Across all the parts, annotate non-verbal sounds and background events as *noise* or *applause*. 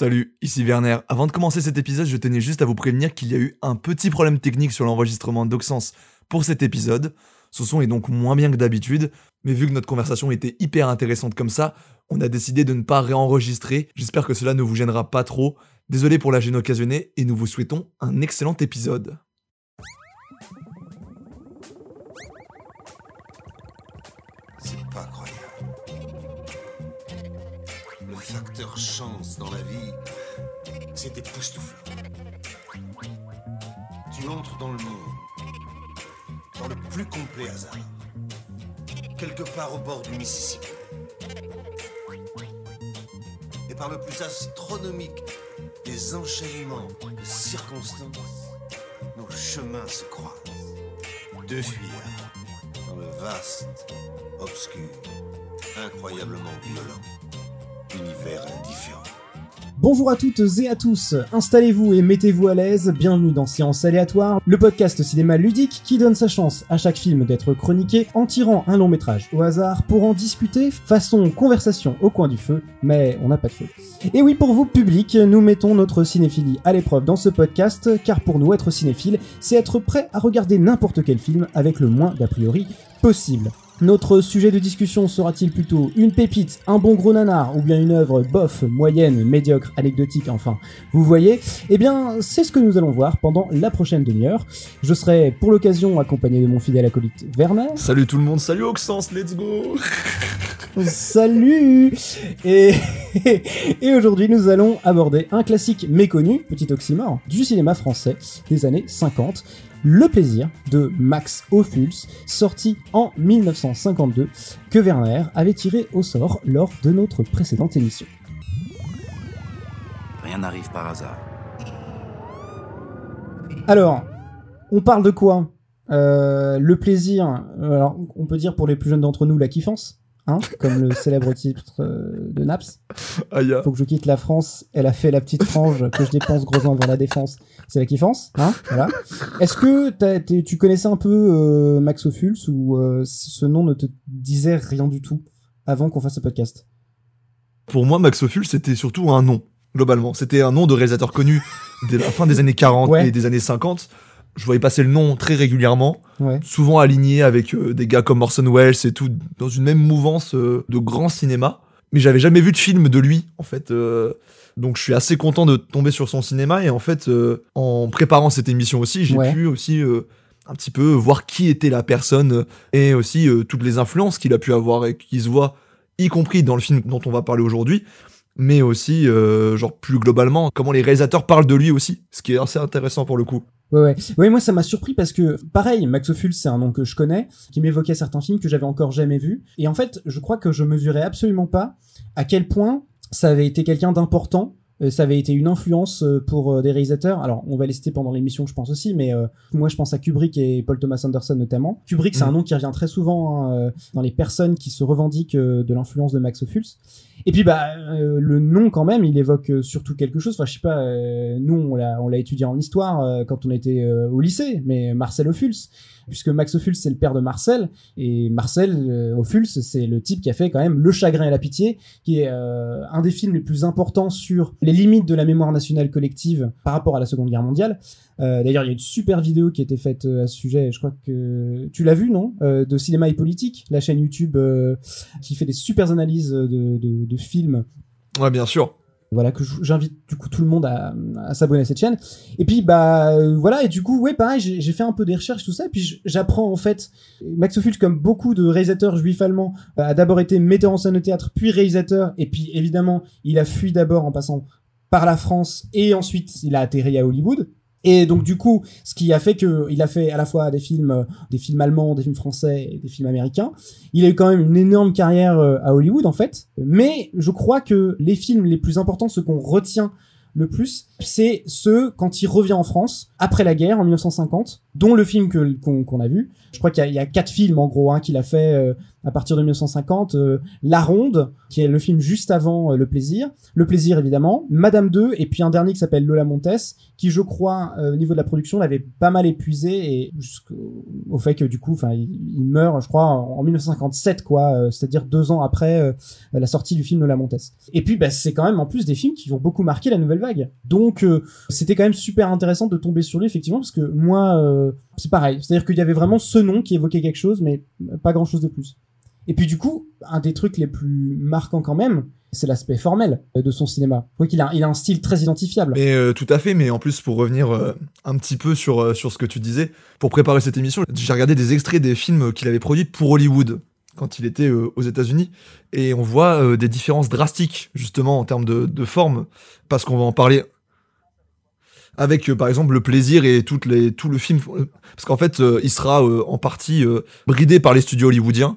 Salut, ici Werner. Avant de commencer cet épisode, je tenais juste à vous prévenir qu'il y a eu un petit problème technique sur l'enregistrement d'Oxens pour cet épisode. Ce son est donc moins bien que d'habitude, mais vu que notre conversation était hyper intéressante comme ça, on a décidé de ne pas réenregistrer. J'espère que cela ne vous gênera pas trop. Désolé pour la gêne occasionnée et nous vous souhaitons un excellent épisode. Chance dans la vie, c'est époustouflant. Tu entres dans le monde, dans le plus complet hasard, quelque part au bord du Mississippi. Et par le plus astronomique des enchaînements de circonstances, nos chemins se croisent. Deux fuyards dans le vaste, obscur, incroyablement violent, Bonjour à toutes et à tous, installez-vous et mettez-vous à l'aise, bienvenue dans Séance Aléatoire, le podcast cinéma ludique qui donne sa chance à chaque film d'être chroniqué en tirant un long métrage au hasard pour en discuter façon conversation au coin du feu, mais on n'a pas de feu. Et oui, pour vous public, nous mettons notre cinéphilie à l'épreuve dans ce podcast, car pour nous être cinéphile, c'est être prêt à regarder n'importe quel film avec le moins d'a priori possible. Notre sujet de discussion sera-t-il plutôt une pépite, un bon gros nanar, ou bien une œuvre bof, moyenne, médiocre, anecdotique, enfin, vous voyez? Eh bien, c'est ce que nous allons voir pendant la prochaine demi-heure. Je serai pour l'occasion accompagné de mon fidèle acolyte Werner. Salut tout le monde, salut Oxens, let's go Salut Et, *laughs* et aujourd'hui, nous allons aborder un classique méconnu, petit oxymore, du cinéma français des années 50, Le plaisir de Max Ophuls, sorti en 1952, que Werner avait tiré au sort lors de notre précédente émission. Rien n'arrive par hasard. Alors, on parle de quoi? Euh, Le plaisir, euh, alors on peut dire pour les plus jeunes d'entre nous la kiffance, hein, comme le célèbre titre euh, de Naps. Ah. Faut que je quitte la France. Elle a fait la petite frange que je dépense grosement devant la défense. C'est la kiffance, hein Voilà. Est-ce que t'as- tu connaissais un peu euh, Max Ophuls ou euh, ce nom ne te disait rien du tout avant qu'on fasse ce podcast? Pour moi, Max Ophuls, c'était surtout un nom, globalement. C'était un nom de réalisateur connu dès la fin des années 40 Ouais. et des années 50. Je voyais passer le nom très régulièrement, Ouais. souvent aligné avec euh, des gars comme Orson Welles et tout, dans une même mouvance euh, de grand cinéma. Mais j'avais jamais vu de film de lui, en fait. euh, donc je suis assez content de tomber sur son cinéma. Et en fait, en préparant cette émission aussi, j'ai Ouais. pu aussi un petit peu voir qui était la personne et aussi toutes les influences qu'il a pu avoir et qui se voient, y compris dans le film dont on va parler aujourd'hui, mais aussi, euh, genre plus globalement, comment les réalisateurs parlent de lui aussi, ce qui est assez intéressant pour le coup. Ouais, ouais. Ouais, moi, ça m'a surpris parce que, pareil, Max Ophuls, c'est un nom que je connais, qui m'évoquait certains films que j'avais encore jamais vus. Et en fait, je crois que je mesurais absolument pas à quel point ça avait été quelqu'un d'important. Euh, Ça avait été une influence euh, pour euh, des réalisateurs. Alors, on va les citer pendant l'émission, je pense aussi, mais euh, moi, je pense à Kubrick et Paul Thomas Anderson notamment. Kubrick, c'est un nom qui revient très souvent hein, dans les personnes qui se revendiquent euh, de l'influence de Max Ophuls. Et puis bah euh, le nom quand même, il évoque surtout quelque chose. Enfin je sais pas, euh, nous on l'a on l'a étudié en histoire euh, quand on était euh, au lycée, mais Marcel Ophuls, puisque Max Ophuls c'est le père de Marcel et Marcel euh, Ophuls c'est le type qui a fait quand même Le Chagrin et la Pitié, qui est euh, un des films les plus importants sur les limites de la mémoire nationale collective par rapport à la Seconde Guerre mondiale. Euh, D'ailleurs, il y a une super vidéo qui a été faite à ce sujet. Je crois que tu l'as vu, non De Cinéma et Politique, la chaîne YouTube qui fait des super analyses de, de, de films. Ouais, bien sûr. Voilà que j'invite du coup tout le monde à, s'abonner à cette chaîne. Et puis bah euh, voilà et du coup ouais pareil j'ai fait un peu des recherches tout ça et puis j'apprends en fait Max Ophuls comme beaucoup de réalisateurs juifs allemands euh, a d'abord été metteur en scène de théâtre puis réalisateur et puis évidemment il a fui d'abord en passant par la France et ensuite il a atterri à Hollywood. Et donc du coup, ce qui a fait que il a fait à la fois des films, euh, des films allemands, des films français et des films américains. Il a eu quand même une énorme carrière euh, à Hollywood en fait. Mais je crois que les films les plus importants, ceux qu'on retient le plus, c'est ceux quand il revient en France après la guerre en 1950. Dont le film que qu'on qu'on a vu. Je crois qu'il y, y a quatre films en gros hein, qu'il a fait euh, à partir de 1950. euh, La Ronde, qui est le film juste avant euh, Le Plaisir. Le Plaisir évidemment. Madame 2 et puis un dernier qui s'appelle Lola Montes, qui je crois euh, au niveau de la production l'avait pas mal épuisé et jusqu'au au fait que du coup, enfin, il, meurt, je crois, en, en 1957 quoi, euh, c'est-à-dire deux ans après euh, la sortie du film Lola Montes. Et puis bah, c'est quand même en plus des films qui vont beaucoup marquer la nouvelle vague. Donc c'était quand même super intéressant de tomber sur lui effectivement parce que moi c'est pareil, c'est-à-dire qu'il y avait vraiment ce nom qui évoquait quelque chose mais pas grand-chose de plus. Et puis du coup, un des trucs les plus marquants quand même, c'est l'aspect formel euh, de son cinéma. Crois qu'il a, il a un style très identifiable. Mais euh, tout à fait, mais en plus pour revenir euh, un petit peu sur, euh, sur ce que tu disais, pour préparer cette émission, j'ai regardé des extraits des films qu'il avait produits pour Hollywood quand il était euh, aux États-Unis, et on voit euh, des différences drastiques justement en termes de, de forme, parce qu'on va en parler avec euh, par exemple le plaisir et toutes les, tout le film, euh, parce qu'en fait euh, il sera en partie bridé par les studios hollywoodiens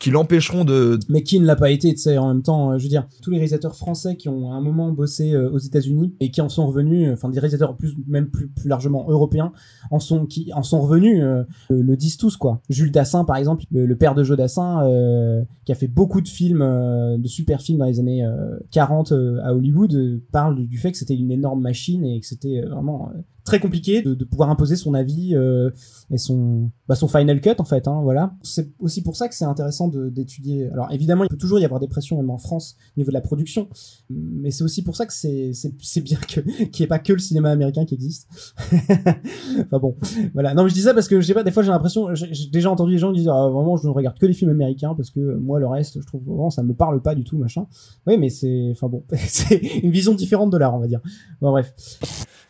qui l'empêcheront de, Mais qui ne l'a pas été, tu sais, en même temps, euh, je veux dire, tous les réalisateurs français qui ont à un moment bossé euh, aux États-Unis et qui en sont revenus, euh, enfin des réalisateurs plus, même plus, plus largement européens, en sont, qui en sont revenus, euh, le, disent tous, quoi. Jules Dassin, par exemple, le, le père de Joe Dassin, euh, qui a fait beaucoup de films, euh, de super films dans les années euh, 40 euh, à Hollywood, parle du, fait que c'était une énorme machine et que c'était vraiment très compliqué de, pouvoir imposer son avis euh, et son bah, son final cut en fait hein, voilà. C'est aussi pour ça que c'est intéressant d'étudier. Alors évidemment il peut toujours y avoir des pressions même en France au niveau de la production mais c'est aussi pour ça que c'est c'est bien que *laughs* qu'il n'y ait pas que le cinéma américain qui existe. *laughs* Enfin bon voilà. Non mais je dis ça parce que je sais pas des fois j'ai l'impression j'ai déjà entendu des gens dire ah, vraiment je ne regarde que les films américains parce que moi le reste je trouve vraiment ça me parle pas du tout machin. Oui mais c'est enfin bon *laughs* c'est une vision différente de l'art on va dire. Bon bref.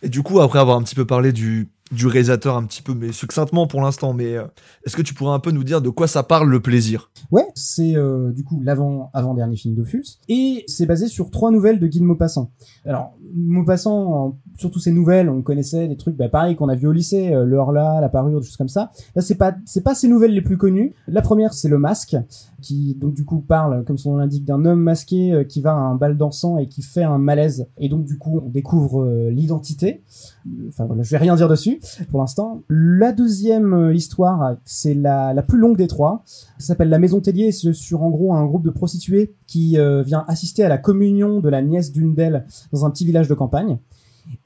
Et du coup, après avoir petit peu parlé du, du réalisateur, un petit peu, mais succinctement pour l'instant, mais euh, est-ce que tu pourrais un peu nous dire de quoi ça parle le plaisir? Ouais, c'est euh, du coup l'avant avant dernier film d'Ophuls et c'est basé sur trois nouvelles de Guy de Maupassant. Alors Maupassant, surtout ses nouvelles, on connaissait des trucs bah, pareil qu'on a vu au lycée, euh, l'heure là, la parure, des choses comme ça. Là c'est pas c'est pas ses nouvelles les plus connues. La première c'est le masque qui donc du coup parle comme son nom l'indique d'un homme masqué euh, qui va à un bal dansant et qui fait un malaise et donc du coup on découvre euh, l'identité. Enfin voilà, je vais rien dire dessus pour l'instant. La deuxième euh, histoire, c'est la, plus longue des trois. Ça s'appelle La Maison Tellier, c'est sur en gros un groupe de prostituées qui euh, vient assister à la communion de la nièce d'une d'elles dans un petit village de campagne.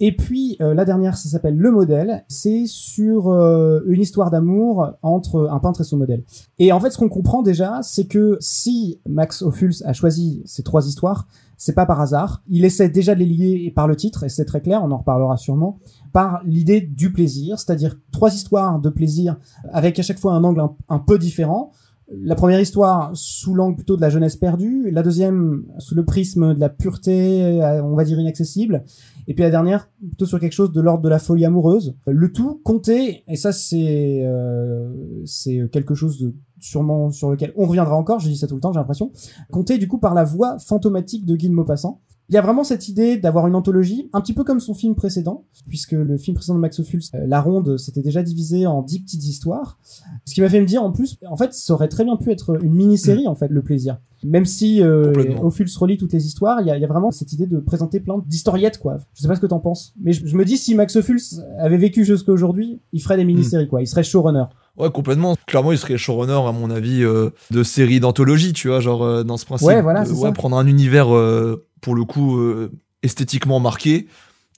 Et puis euh, la dernière, ça s'appelle Le Modèle. C'est sur euh, une histoire d'amour entre un peintre et son modèle. Et en fait, ce qu'on comprend déjà, c'est que si Max Ophuls a choisi ces trois histoires, c'est pas par hasard. Il essaie déjà de les lier par le titre, et c'est très clair, on en reparlera sûrement, par l'idée du plaisir, c'est-à-dire trois histoires de plaisir avec à chaque fois un angle un, un peu différent. La première histoire sous l'angle plutôt de la jeunesse perdue, la deuxième sous le prisme de la pureté, euh, on va dire inaccessible, et puis la dernière plutôt sur quelque chose de l'ordre de la folie amoureuse. Le tout compté, et ça c'est euh, c'est quelque chose de sûrement sur lequel on reviendra encore, je dis ça tout le temps, j'ai l'impression, compté du coup par la voix fantomatique de Guy de Maupassant. Il y a vraiment cette idée d'avoir une anthologie, un petit peu comme son film précédent, puisque le film précédent de Max Ophuls, euh, La Ronde, s'était déjà divisé en dix petites histoires. Ce qui m'a fait me dire, en plus, en fait, ça aurait très bien pu être une mini-série, en fait, Le Plaisir. Même si euh. Ophuls relie toutes les histoires, il y a, il y a vraiment cette idée de présenter plein d'historiettes, quoi. Je sais pas ce que t'en penses, mais je, je me dis, si Max Ophuls avait vécu jusqu'à aujourd'hui, il ferait des mini-séries, quoi. Il serait showrunner. Ouais, complètement. Clairement, il serait showrunner, à mon avis, euh, de séries d'anthologie, tu vois, genre euh, dans ce principe. Ouais, voilà, de, c'est ça. prendre un univers, euh, pour le coup, euh, esthétiquement marqué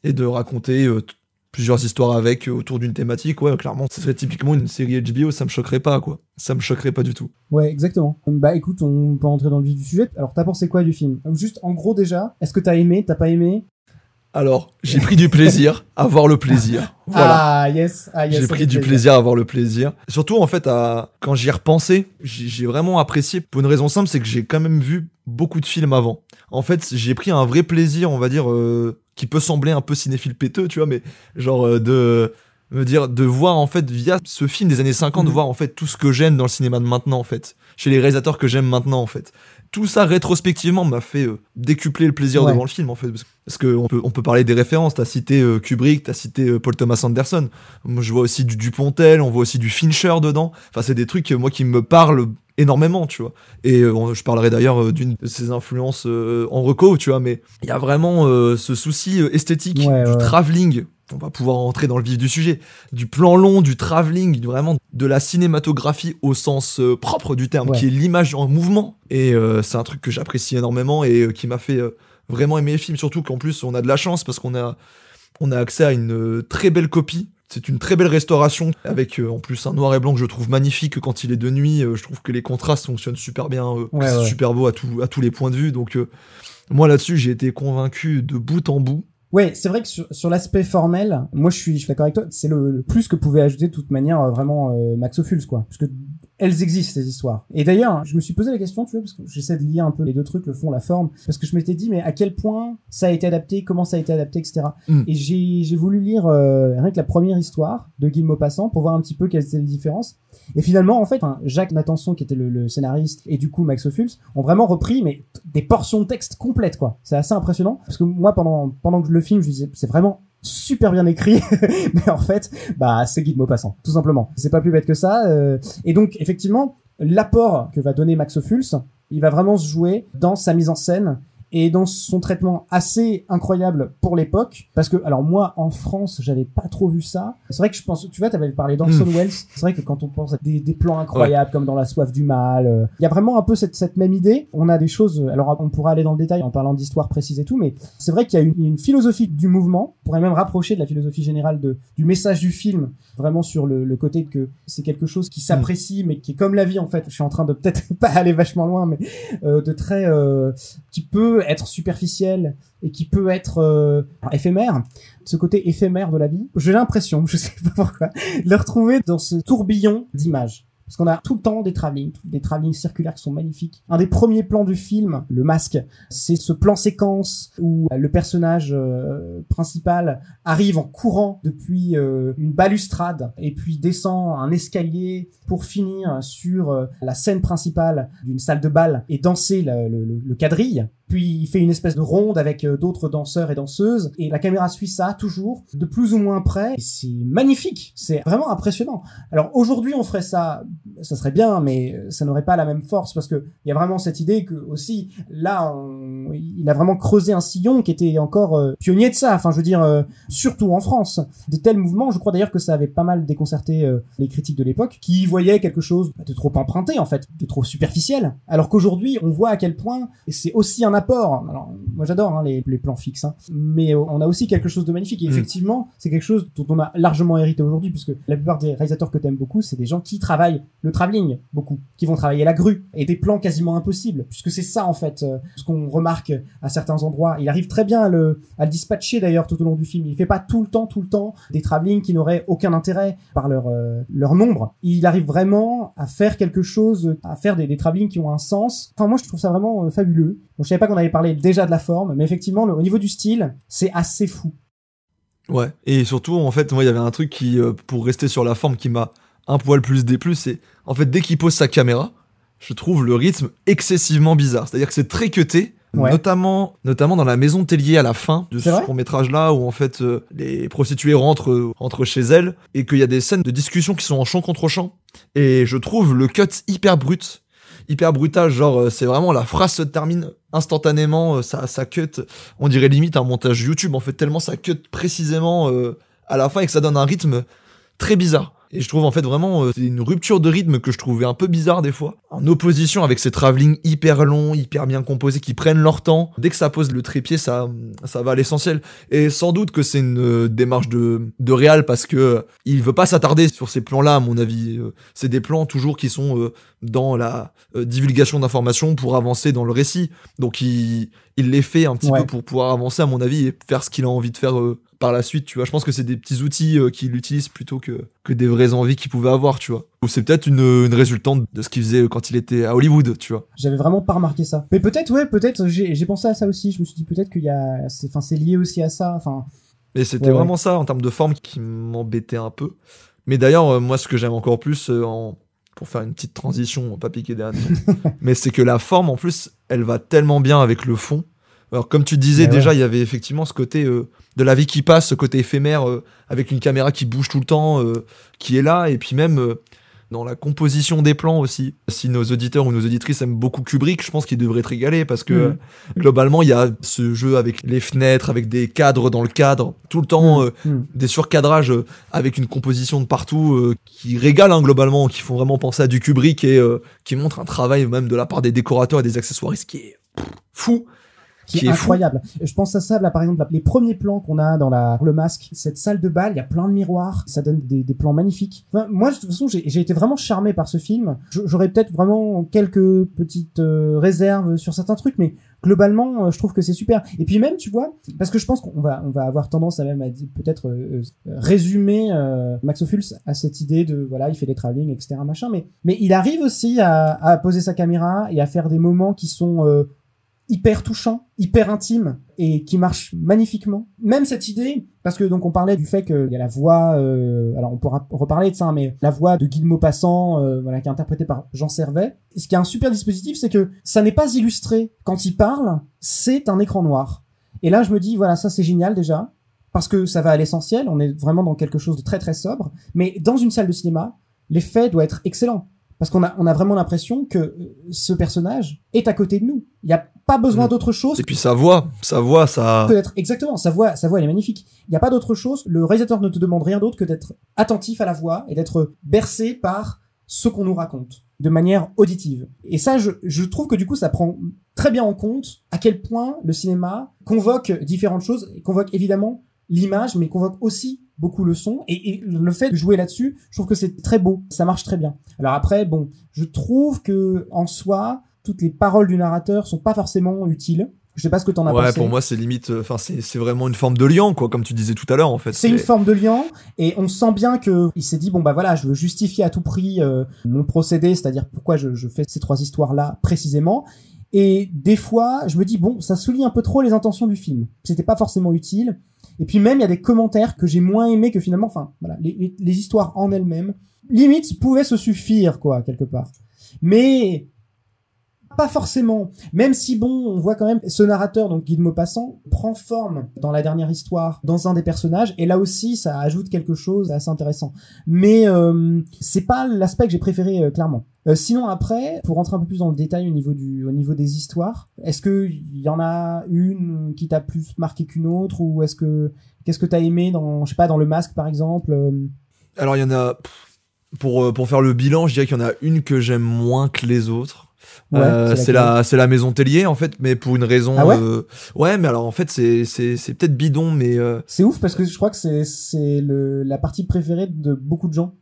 et de raconter euh, plusieurs histoires avec euh, autour d'une thématique. Ouais, clairement, ce serait typiquement une série HBO, ça me choquerait pas, quoi. Ça me choquerait pas du tout. Ouais, exactement. Bah écoute, on peut rentrer dans le vif du sujet. Alors, t'as pensé quoi du film? Juste, en gros, déjà, est-ce que t'as aimé, t'as pas aimé? Alors, j'ai pris du plaisir à voir le plaisir. Voilà. Ah, yes, ah, yes. j'ai pris du plaisir à voir le plaisir. Surtout, en fait, à... quand j'y ai repensé, j'ai vraiment apprécié. Pour une raison simple, c'est que j'ai quand même vu beaucoup de films avant. En fait, j'ai pris un vrai plaisir, on va dire, euh, qui peut sembler un peu cinéphile péteux, tu vois, mais genre euh, de me dire de voir en fait via ce film des années 50 de Mhm. voir en fait tout ce que j'aime dans le cinéma de maintenant en fait chez les réalisateurs que j'aime maintenant en fait tout ça rétrospectivement m'a fait euh, décupler le plaisir Ouais. devant le film en fait parce que- parce que on peut on peut parler des références t'as cité euh, Kubrick t'as cité euh, Paul Thomas Anderson moi je vois aussi du Dupontel on voit aussi du Fincher dedans enfin c'est des trucs euh, moi qui me parlent énormément tu vois et euh, je parlerai d'ailleurs d'une de ses influences euh, en reco tu vois mais il y a vraiment euh, ce souci esthétique Ouais, du ouais. travelling on va pouvoir entrer dans le vif du sujet, du plan long, du travelling, vraiment de la cinématographie au sens euh, propre du terme, Ouais. qui est l'image en mouvement. Et euh, c'est un truc que j'apprécie énormément et euh, qui m'a fait euh, vraiment aimer le film, surtout qu'en plus on a de la chance parce qu'on a, on a accès à une très belle copie. C'est une très belle restauration avec en plus un noir et blanc que je trouve magnifique quand il est de nuit. Je trouve que les contrastes fonctionnent super bien, Ouais, c'est ouais. super beau à, tout- à tous les points de vue. Donc moi là-dessus j'ai été convaincu de bout en bout. Ouais, c'est vrai que sur, sur l'aspect formel, moi je suis, je suis d'accord avec toi, c'est le, le plus que pouvait ajouter de toute manière euh, vraiment euh, Max Ophuls, quoi. Parce que elles existent, ces histoires. Et d'ailleurs, je me suis posé la question, tu vois, parce que j'essaie de lier un peu les deux trucs, le fond, la forme, parce que je m'étais dit, mais à quel point ça a été adapté, comment ça a été adapté, etc. Mm. Et j'ai j'ai voulu lire euh, rien que la première histoire de de Maupassant pour voir un petit peu quelles étaient les différences. Et finalement, en fait, Jacques Nathanson, qui était le, le scénariste, et du coup Max Ophuls, ont vraiment repris mais des portions de texte complètes, quoi. C'est assez impressionnant, parce que moi, pendant pendant que le film, je disais, c'est vraiment super bien écrit, *laughs* mais en fait, bah c'est Guy de Maupassant, tout simplement. C'est pas plus bête que ça. euh, Et donc, effectivement, l'apport que va donner Max Ophuls, il va vraiment se jouer dans sa mise en scène et dans son traitement assez incroyable pour l'époque parce que alors moi en France j'avais pas trop vu ça. C'est vrai que je pense tu vois t'avais parlé d'Orson Mm. Welles. C'est vrai que quand on pense à des, des plans incroyables comme dans La soif du mal euh, il y a vraiment un peu cette, cette même idée. On a des choses alors on pourra aller dans le détail en parlant d'histoire précise et tout mais c'est vrai qu'il y a une, une philosophie du mouvement. On pourrait même rapprocher de la philosophie générale de, du message du film vraiment sur le, le côté que c'est quelque chose qui s'apprécie mais qui est comme la vie en fait. Je suis en train de peut-être *laughs* pas aller vachement loin mais euh, de très euh, qui peut être superficiel et qui peut être euh, éphémère ce côté éphémère de la vie j'ai l'impression *laughs* je sais pas pourquoi de le retrouver dans ce tourbillon d'images parce qu'on a tout le temps des travelling, des travelling circulaires qui sont magnifiques. Un des premiers plans du film, le masque, c'est ce plan séquence où le personnage euh, principal arrive en courant depuis euh, une balustrade et puis descend un escalier pour finir sur euh, la scène principale d'une salle de bal et danser le, le- le quadrille. Puis il fait une espèce de ronde avec euh, d'autres danseurs et danseuses et la caméra suit ça toujours de plus ou moins près. C'est magnifique, c'est vraiment impressionnant. Alors aujourd'hui on ferait ça, ça serait bien, mais ça n'aurait pas la même force parce que il y a vraiment cette idée que aussi là on- il a vraiment creusé un sillon qui était encore euh, pionnier de ça. Enfin je veux dire euh, surtout en France, de tels mouvements. Je crois d'ailleurs que ça avait pas mal déconcerté euh, les critiques de l'époque qui y voyaient quelque chose de trop emprunté en fait, de trop superficiel. Alors qu'aujourd'hui on voit à quel point c'est aussi un apport. Alors moi j'adore hein, les, les plans fixes, hein, mais on a aussi quelque chose de magnifique. Et Mm. effectivement c'est quelque chose dont on a largement hérité aujourd'hui puisque la plupart des réalisateurs que t'aimes beaucoup c'est des gens qui travaillent le travelling beaucoup, qui vont travailler la grue et des plans quasiment impossibles puisque c'est ça en fait euh, ce qu'on remarque à certains endroits. Il arrive très bien à le, à dispatcher d'ailleurs tout au long du film. Il fait pas tout le temps, tout le temps des travelling qui n'auraient aucun intérêt par leur euh, leur nombre. Il arrive vraiment à faire quelque chose, à faire des, des qui ont un sens. Enfin moi je trouve ça vraiment euh, fabuleux. Donc, je savais pas qu'on allait parler déjà de la forme, mais effectivement le- au niveau du style c'est assez fou. Ouais. Et surtout, en fait, moi, il y avait un truc qui, pour rester sur la forme, qui m'a un poil plus déplu, c'est, en fait, dès qu'il pose sa caméra, je trouve le rythme excessivement bizarre. C'est-à-dire que c'est très cuté, Ouais. notamment, notamment dans la maison Tellier à la fin de ce court métrage là, où en fait, euh, les prostituées rentrent, euh, rentrent chez elles, et qu'il y a des scènes de discussion qui sont en champ contre champ. Et je trouve le cut hyper brut, hyper brutal, genre, euh, c'est vraiment la phrase se termine instantanément, euh, ça, ça cut, on dirait limite un montage YouTube, en fait, tellement ça cut précisément euh, à la fin et que ça donne un rythme très bizarre. Et je trouve en fait vraiment euh, c'est une rupture de rythme que je trouvais un peu bizarre des fois, en opposition avec ces travelling hyper longs, hyper bien composés qui prennent leur temps. Dès que ça pose le trépied, ça ça va à l'essentiel. Et sans doute que c'est une euh, démarche de de réal parce que euh, il veut pas s'attarder sur ces plans-là à mon avis. Euh, c'est des plans toujours qui sont euh, dans la euh, divulgation d'informations pour avancer dans le récit. Donc il il les fait un petit Ouais. peu pour pouvoir avancer à mon avis et faire ce qu'il a envie de faire euh, par la suite, tu vois. Je pense que c'est des petits outils euh, qu'il utilise plutôt que, que des vraies envies qu'il pouvait avoir, tu vois. Ou c'est peut-être une, une résultante de ce qu'il faisait quand il était à Hollywood, tu vois. J'avais vraiment pas remarqué ça. Mais peut-être ouais, peut-être j'ai pensé à ça aussi. Je me suis dit peut-être qu'il y a c'est lié aussi à ça. Enfin Mais c'était Ouais, ouais. vraiment ça en termes de forme qui m'embêtait un peu. Mais d'ailleurs, euh, moi, ce que j'aime encore plus, euh, en... pour faire une petite transition, pas piquer des hannetons, *laughs* mais c'est que la forme, en plus, elle va tellement bien avec le fond. Alors, comme tu disais, Mais déjà, il y avait effectivement ce côté euh, de la vie qui passe, ce côté éphémère, euh, avec une caméra qui bouge tout le temps, euh, qui est là, et puis même, euh, dans la composition des plans aussi. Si nos auditeurs ou nos auditrices aiment beaucoup Kubrick, je pense qu'ils devraient te régaler parce que Mm. globalement, il y a ce jeu avec les fenêtres, avec des cadres dans le cadre, tout le temps euh, Mm. des surcadrages avec une composition de partout euh, qui régale hein, globalement, qui font vraiment penser à du Kubrick et euh, qui montre un travail même de la part des décorateurs et des accessoiristes qui est fou. Qui, qui est, incroyable. Je pense à ça, là, par exemple, les premiers plans qu'on a dans la, le masque, cette salle de bal, il y a plein de miroirs, ça donne des, des plans magnifiques. Enfin, moi, de toute façon, j'ai été vraiment charmé par ce film. J'aurais peut-être vraiment quelques petites euh, réserves sur certains trucs, mais globalement, euh, je trouve que c'est super. Et puis même, tu vois, parce que je pense qu'on va, on va avoir tendance à même à peut-être euh, euh, résumer euh, Max Ophuls à cette idée de, voilà, il fait des travelling, etc., machin, mais, mais il arrive aussi à, à poser sa caméra et à faire des moments qui sont euh, hyper touchant, hyper intime et qui marche magnifiquement. Même cette idée, parce que donc on parlait du fait qu'il y a la voix, euh, alors on pourra reparler de ça, hein, mais la voix de Guy de Maupassant, euh, voilà, qui est interprétée par Jean Servet. Ce qui est un super dispositif, c'est que ça n'est pas illustré. Quand il parle, c'est un écran noir. Et là, je me dis, voilà, ça c'est génial déjà, parce que ça va à l'essentiel. On est vraiment dans quelque chose de très très sobre. Mais dans une salle de cinéma, l'effet doit être excellent. Parce qu'on a, on a vraiment l'impression que euh, ce personnage est à côté de nous. Il n'y a pas besoin Mm. d'autre chose Et puis sa voix, sa voix, ça. que d'être exactement sa voix sa voix elle est magnifique il n'y a pas d'autre chose le réalisateur ne te demande rien d'autre que d'être attentif à la voix et d'être bercé par ce qu'on nous raconte de manière auditive et ça je, je trouve que du coup ça prend très bien en compte à quel point le cinéma convoque différentes choses convoque évidemment l'image mais convoque aussi beaucoup le son. Et, et le fait de jouer là-dessus je trouve que c'est très beau. Ça marche très bien. Alors après bon je trouve que en soi toutes les paroles du narrateur sont pas forcément utiles. Je sais pas ce que t'en as Ouais, pensé. pour moi, c'est limite. euh, Enfin, c'est c'est vraiment une forme de lion, quoi, comme tu disais tout à l'heure, en fait. C'est une forme de lien et on sent bien que il s'est dit bon bah voilà je veux justifier à tout prix euh, mon procédé c'est-à-dire pourquoi je, je fais ces trois histoires là précisément et des fois je me dis bon ça souligne un peu trop les intentions du film c'était pas forcément utile et puis même il y a des commentaires que j'ai moins aimé que finalement enfin voilà les, les, les histoires en elles-mêmes limite pouvaient se suffire quoi quelque part mais pas forcément. Même si bon, on voit quand même ce narrateur, donc Guy de Maupassant, prend forme dans la dernière histoire, dans un des personnages, et là aussi, ça ajoute quelque chose d'assez intéressant. Mais euh, c'est pas l'aspect que j'ai préféré euh, clairement. Euh, sinon après, pour rentrer un peu plus dans le détail au niveau du, au niveau des histoires, est-ce que il y en a une qui t'a plus marqué qu'une autre, ou est-ce que qu'est-ce que t'as aimé dans, je sais pas, dans le masque par exemple euh, Alors, il y en a. Pour, euh, pour faire le bilan, je dirais qu'il y en a une que j'aime moins que les autres. Ouais, Euh, c'est la, c'est la maison Tellier, en fait, mais pour une raison. Ah ouais? euh, ouais, mais alors, en fait, c'est, c'est, c'est peut-être bidon, mais. euh, C'est ouf parce que je crois que c'est c'est le la partie préférée de beaucoup de gens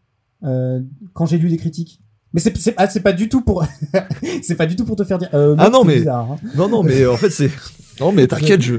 quand j'ai lu des critiques. Mais c'est c'est ah, c'est pas du tout pour *laughs* c'est pas du tout pour te faire dire. Euh, Ah non, mais- bizarre, hein. Non, non, mais en fait, c'est. Non, mais t'inquiète, je.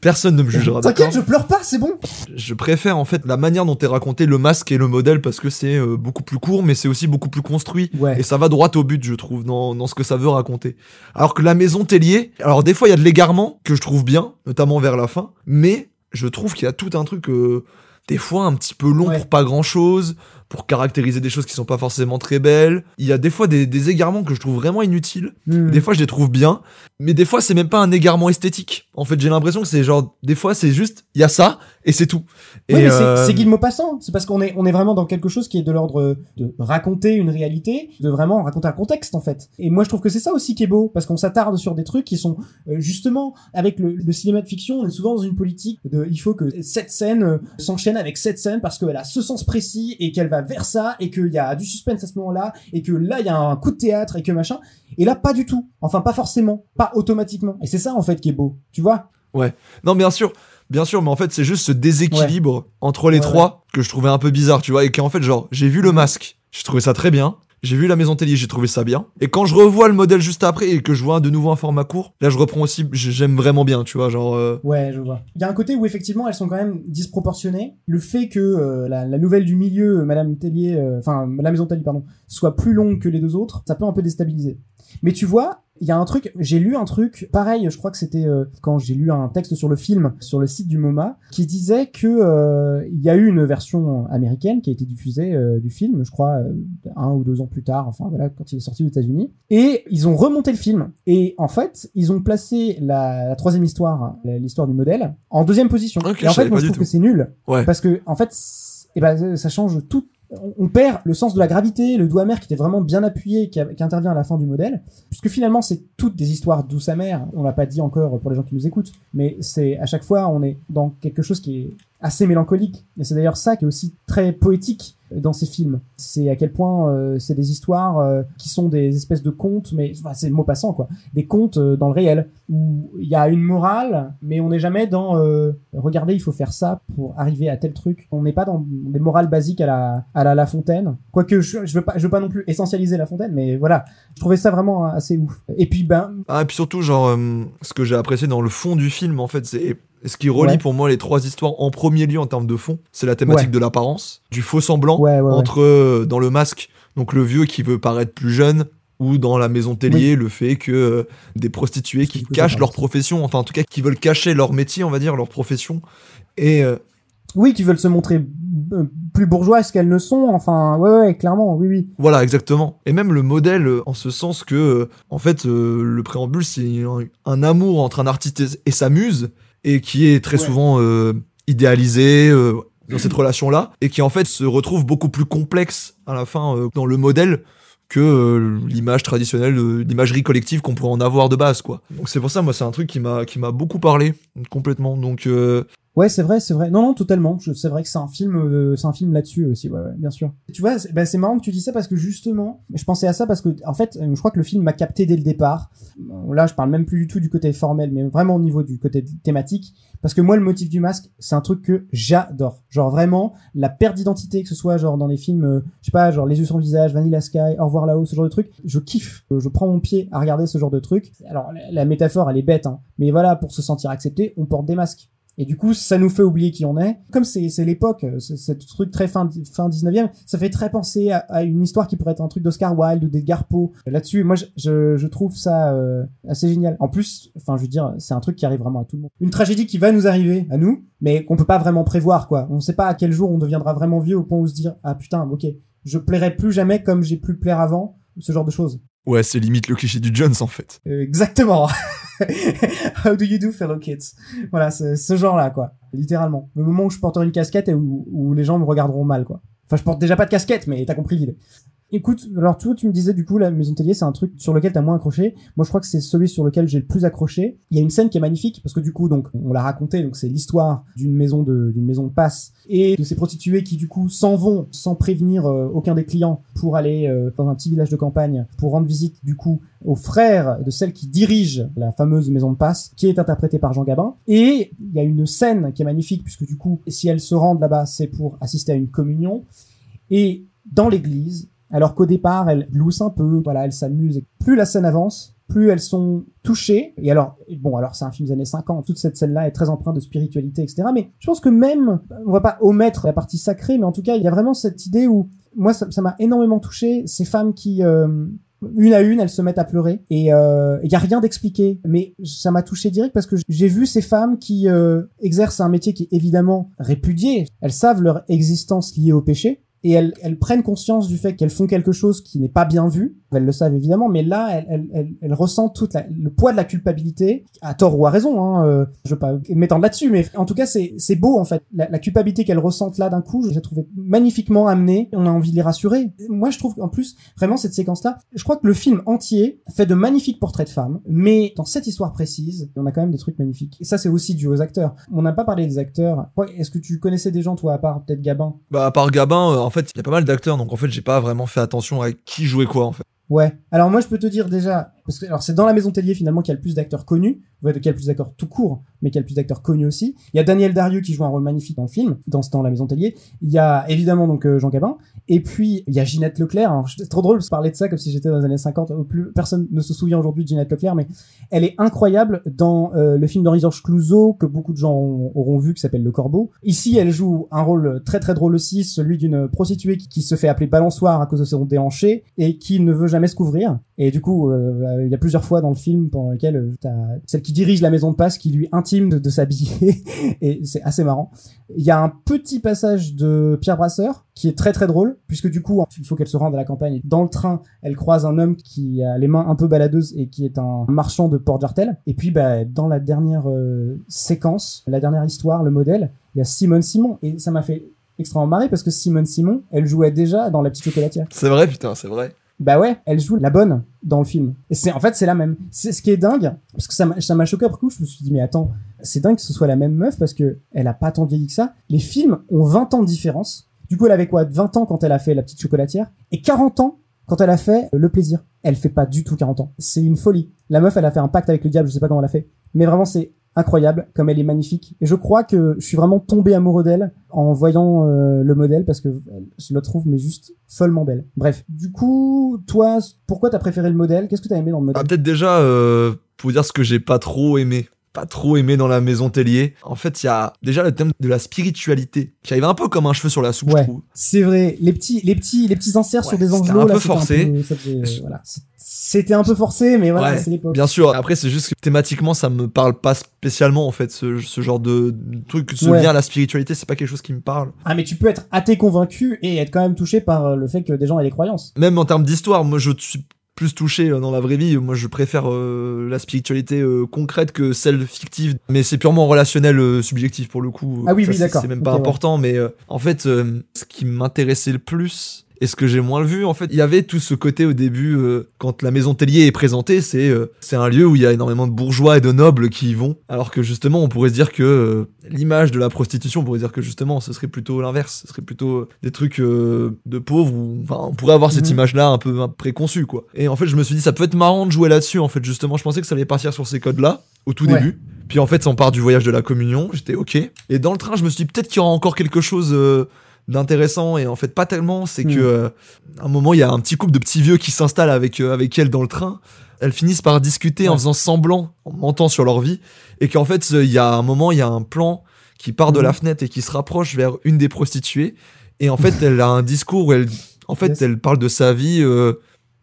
Personne ne me jugera, T'inquiète, je pleure pas, c'est bon. Je préfère en fait la manière dont est raconté le masque et le modèle parce que c'est euh, beaucoup plus court, mais c'est aussi beaucoup plus construit. Ouais. Et ça va droit au but, je trouve, dans, dans ce que ça veut raconter. Alors que la maison Tellier, alors des fois il y a de l'égarement que je trouve bien, notamment vers la fin, mais je trouve qu'il y a tout un truc, euh, des fois un petit peu long Ouais. pour pas grand chose, pour caractériser des choses qui sont pas forcément très belles. Il y a des fois des, des égarements que je trouve vraiment inutiles. Hmm. Des fois, je les trouve bien, mais des fois, c'est même pas un égarement esthétique. En fait, j'ai l'impression que c'est genre, des fois, c'est juste, il y a ça, et c'est tout. Et c'est- euh, c'est Guy de Maupassant. C'est parce qu'on est, on est vraiment dans quelque chose qui est de l'ordre de raconter une réalité, de vraiment raconter un contexte, en fait. Et moi, je trouve que c'est ça aussi qui est beau, parce qu'on s'attarde sur des trucs qui sont, euh, justement, avec le, le cinéma de fiction, on est souvent dans une politique de, il faut que cette scène euh, s'enchaîne avec cette scène parce qu'elle a ce sens précis et qu'elle va vers ça et qu'il y a du suspense à ce moment-là et que là, il y a un coup de théâtre et que machin. Et là, pas du tout. Enfin, pas forcément. Pas automatiquement. Et c'est ça, en fait, qui est beau. Tu vois? Non, bien sûr, bien sûr, mais en fait, c'est juste ce déséquilibre entre les Ouais, trois que je trouvais un peu bizarre, tu vois, et qu'en fait, genre, j'ai vu le masque, j'ai trouvé ça très bien. J'ai vu la maison Tellier, j'ai trouvé ça bien. Et quand je revois le modèle juste après et que je vois de nouveau un format court, là je reprends aussi, j'aime vraiment bien, tu vois, genre. euh, Ouais, je vois. Il y a un côté où effectivement elles sont quand même disproportionnées. Le fait que euh, la, la nouvelle du milieu, euh, Madame Tellier, euh, enfin la maison Tellier pardon, soit plus longue que les deux autres, ça peut un peu déstabiliser. Mais tu vois, il y a un truc, j'ai lu un truc, pareil, je crois que c'était euh, quand j'ai lu un texte sur le film sur le site du MoMA, qui disait que euh, il y a eu une version américaine qui a été diffusée euh, du film, je crois euh, un ou deux ans plus tard, enfin voilà, quand il est sorti aux États-Unis, et ils ont remonté le film. Et en fait, ils ont placé la, la troisième histoire, l'histoire du modèle, en deuxième position. Et en fait, moi je trouve tout. que c'est nul, Ouais. parce que en fait, eh ben, ça change tout on, perd le sens de la gravité, le doigt amer qui était vraiment bien appuyé, qui, qui intervient à la fin du modèle, puisque finalement c'est toutes des histoires douces amères. On l'a pas dit encore pour les gens qui nous écoutent, mais c'est à chaque fois on est dans quelque chose qui est assez mélancolique. Et c'est d'ailleurs ça qui est aussi très poétique dans ces films. C'est à quel point euh, c'est des histoires euh, qui sont des espèces de contes, mais enfin, c'est le mot passant quoi, des contes euh, dans le réel où il y a une morale, mais on n'est jamais dans euh, regardez il faut faire ça pour arriver à tel truc. On n'est pas dans des morales basiques à la à la La Fontaine. Quoique je, je veux pas je veux pas non plus essentialiser La Fontaine, mais voilà, je trouvais ça vraiment assez ouf. Et puis ben Ah, et puis surtout, genre, euh, ce que j'ai apprécié dans le fond du film, en fait, c'est. Ce qui relie Ouais. pour moi les trois histoires en premier lieu en termes de fond, c'est la thématique Ouais. de l'apparence, du faux semblant ouais entre euh, dans le masque, donc le vieux qui veut paraître plus jeune, ou dans la maison Tellier, le fait que euh, des prostituées qui cachent leur profession, enfin en tout cas qui veulent cacher leur métier, on va dire, leur profession, et euh, Oui, qui veulent se montrer plus bourgeoises qu'elles ne sont? Enfin, ouais, ouais, clairement, oui, oui. Voilà, exactement. Et même le modèle, euh, en ce sens que, euh, en fait, euh, le préambule, c'est un, un amour entre un artiste et, et sa muse, et qui est très Ouais. souvent euh, idéalisé euh, dans cette *clears throat* relation-là, et qui en fait se retrouve beaucoup plus complexe à la fin euh, dans le modèle que l'image traditionnelle, l'imagerie collective qu'on pourrait en avoir de base, quoi. Donc c'est pour ça, moi, c'est un truc qui m'a qui m'a beaucoup parlé complètement. Donc Ouais, c'est vrai, c'est vrai. Non, non, totalement. C'est vrai que c'est un film, euh, c'est un film là-dessus aussi, ouais, ouais, bien sûr. Tu vois, c'est bah, c'est marrant que tu dis ça parce que justement, je pensais à ça parce que, en fait, euh, je crois que le film m'a capté dès le départ. Là, je parle même plus du tout du côté formel, mais vraiment au niveau du côté thématique. Parce que moi, le motif du masque, c'est un truc que j'adore. Genre vraiment, la perte d'identité, que ce soit genre dans les films, euh, je sais pas, genre Les yeux sur le visage, Vanilla Sky, Au revoir là-haut, ce genre de truc, je kiffe. Euh, Je prends mon pied à regarder ce genre de truc. Alors, la, la métaphore, elle est bête, hein. Mais voilà, pour se sentir accepté, on porte des masques. Et du coup, ça nous fait oublier qui on est. Comme c'est l'époque, euh, ce truc très fin, fin 19e, ça fait très penser à, une histoire qui pourrait être un truc d'Oscar Wilde ou d'Edgar Poe. Là-dessus, moi, je, je, je trouve ça euh, assez génial. En plus, enfin, je veux dire, c'est un truc qui arrive vraiment à tout le monde. Une tragédie qui va nous arriver, à nous, mais qu'on peut pas vraiment prévoir, quoi. On sait pas à quel jour on deviendra vraiment vieux au point où se dire, ah putain, ok, je plairai plus jamais comme j'ai pu plaire avant, ce genre de choses. Ouais, c'est limite le cliché du Jones, en fait. Euh, exactement. *laughs* How do you do, fellow kids? Voilà, ce genre-là, quoi. Littéralement. Le moment où je porterai une casquette et où les gens me regarderont mal, quoi. Enfin, je porte déjà pas de casquette, mais t'as compris l'idée. Écoute, alors tu me disais du coup, la maison Tellier, c'est un truc sur lequel t'as moins accroché. Moi, je crois que c'est celui sur lequel j'ai le plus accroché. Il y a une scène qui est magnifique parce que du coup, donc, on l'a raconté, donc c'est l'histoire d'une maison de d'une maison de passe et de ces prostituées qui du coup s'en vont sans prévenir euh, aucun des clients pour aller euh, dans un petit village de campagne pour rendre visite du coup au frère de celle qui dirige la fameuse maison de passe, qui est interprétée par Jean Gabin. Et il y a une scène qui est magnifique puisque du coup, si elles se rendent là-bas, c'est pour assister à une communion. Et dans l'église, alors qu'au départ, elles gloussent un peu, voilà, elles s'amusent. Plus la scène avance, plus elles sont touchées. Et alors, bon, alors c'est un film des années 50, toute cette scène-là est très empreinte de spiritualité, etc. Mais je pense que même, on va pas omettre la partie sacrée, mais en tout cas, il y a vraiment cette idée où, moi, ça m'a énormément touché, ces femmes qui... euh, une à une, elles se mettent à pleurer et il y a rien d'expliqué. Mais ça m'a touché direct parce que j'ai vu ces femmes qui euh, exercent un métier qui est évidemment répudié. Elles savent leur existence liée au péché et elles, prennent conscience du fait qu'elles font quelque chose qui n'est pas bien vu. Elles le savent évidemment, mais là, elles, elles, elles, elles ressentent tout le poids de la culpabilité, à tort ou à raison. Hein, euh, je veux pas m'étendre là-dessus, mais en tout cas, c'est beau en fait. La, la culpabilité qu'elles ressentent là d'un coup, je l'ai trouvé magnifiquement amenée. On a envie de les rassurer. Moi, je trouve qu'en plus, vraiment cette séquence-là, je crois que le film entier fait de magnifiques portraits de femmes, mais dans cette histoire précise, on a quand même des trucs magnifiques. Et ça, c'est aussi dû aux acteurs. On n'a pas parlé des acteurs. Est-ce que tu connaissais des gens, toi, à part peut-être Gabin? Bah, à part Gabin, euh, en fait, il y a pas mal d'acteurs, donc en fait, j'ai pas vraiment fait attention à qui jouait quoi, en fait. Ouais. Alors moi je peux te dire déjà parce que alors c'est dans la maison Tellier finalement qu'il y a le plus d'acteurs connus, ouais, qu'il y a le plus d'acteurs tout court, mais qu'il y a le plus d'acteurs connus aussi. Il y a Daniel Darieux qui joue un rôle magnifique dans le film, dans ce temps la maison Tellier. Il y a évidemment donc euh, Jean Gabin et puis il y a Ginette Leclerc. Alors c'est trop drôle de parler de ça comme si j'étais dans les années 50. Au Plus personne ne se souvient aujourd'hui de Ginette Leclerc, mais elle est incroyable dans euh, le film d'Henri-Georges Clouzot que beaucoup de gens auront, vu qui s'appelle Le Corbeau. Ici elle joue un rôle très très drôle aussi, celui d'une prostituée qui, qui se fait appeler balançoire à cause de son déhanché et qui ne veut jamais se couvrir. Et du coup, euh, il y a plusieurs fois dans le film pendant lesquelles euh, celle qui dirige la maison de passe qui lui intime de, s'habiller *laughs* et c'est assez marrant. Il y a un petit passage de Pierre Brasseur qui est très très drôle puisque du coup il faut qu'elle se rende à la campagne. Dans le train, elle croise un homme qui a les mains un peu baladeuses et qui est un marchand de Port Jartel. Et puis bah, dans la dernière euh, séquence, la dernière histoire, le modèle, il y a Simone Simon et ça m'a fait extrêmement marré parce que Simone Simon, elle jouait déjà dans La Petite Chocolatière. C'est vrai, putain, c'est vrai. Bah ouais, elle joue la bonne dans le film. Et c'est en fait c'est la même. C'est ce qui est dingue parce que ça m'a ça m'a choqué après coup. Je me suis dit mais attends, c'est dingue que ce soit la même meuf parce que elle a pas tant vieilli que ça. Les films ont 20 ans de différence. Du coup elle avait quoi 20 ans quand elle a fait La Petite Chocolatière et 40 ans quand elle a fait Le Plaisir. Elle fait pas du tout 40 ans. C'est une folie. La meuf elle a fait un pacte avec le diable. Je sais pas comment elle a fait. Mais vraiment c'est incroyable, comme elle est magnifique. Et je crois que je suis vraiment tombé amoureux d'elle en voyant euh, le modèle parce que je la trouve mais juste follement belle. Bref, du coup, toi, pourquoi t'as préféré le modèle? Qu'est-ce que t'as aimé dans le modèle? Ah, peut-être déjà, euh, pour dire ce que j'ai pas trop aimé. Pas trop aimé dans la maison Tellier. En fait, il y a déjà le thème de la spiritualité qui arrive un peu comme un cheveu sur la soupe, Ouais, c'est vrai. Les petits, les petits, les petits inserts Ouais, sur des angelots un là, peu forcé. peu- ça faisait, euh, voilà. C'était un peu forcé, mais voilà, Ouais, c'est l'époque. Bien sûr. Après, c'est juste que thématiquement, ça me parle pas spécialement, en fait, ce, ce genre de truc, ce Ouais. lien à la spiritualité, c'est pas quelque chose qui me parle. Ah, mais tu peux être athée convaincu et être quand même touché par euh, le fait que des gens aient des croyances. Même en termes d'histoire, moi, je suis plus touché euh, dans la vraie vie. Moi, je préfère euh, la spiritualité euh, concrète que celle fictive. Mais c'est purement relationnel, euh, subjectif pour le coup. Ah oui, Ça, oui, d'accord. C'est même pas ouais. important, mais en fait, ce qui m'intéressait le plus. Et ce que j'ai moins vu, en fait, il y avait tout ce côté au début, euh, quand la maison Tellier est présentée, c'est euh, c'est un lieu où il y a énormément de bourgeois et de nobles qui y vont. Alors que justement, on pourrait se dire que euh, l'image de la prostitution, on pourrait dire que justement, ce serait plutôt l'inverse. Ce serait plutôt euh, des trucs euh, de pauvres enfin, on pourrait avoir cette Mhm. image-là un peu préconçue, quoi. Et en fait, je me suis dit, ça peut être marrant de jouer là-dessus, en fait, justement. Je pensais que ça allait partir sur ces codes-là, au tout Ouais. début. Puis en fait, ça en part du voyage de la communion. J'étais ok. Et dans le train, je me suis dit, peut-être qu'il y aura encore quelque chose. D'intéressant et en fait pas tellement c'est Mm. que euh, à un moment il y a un petit couple de petits vieux qui s'installent avec euh, avec elle dans le train. Elles finissent par discuter en faisant semblant en mentant sur leur vie. Et qu'en fait il y a un moment il y a un plan qui part de la fenêtre et qui se rapproche vers une des prostituées. Et en fait *laughs* elle a un discours où elle en fait Yes. elle parle de sa vie euh,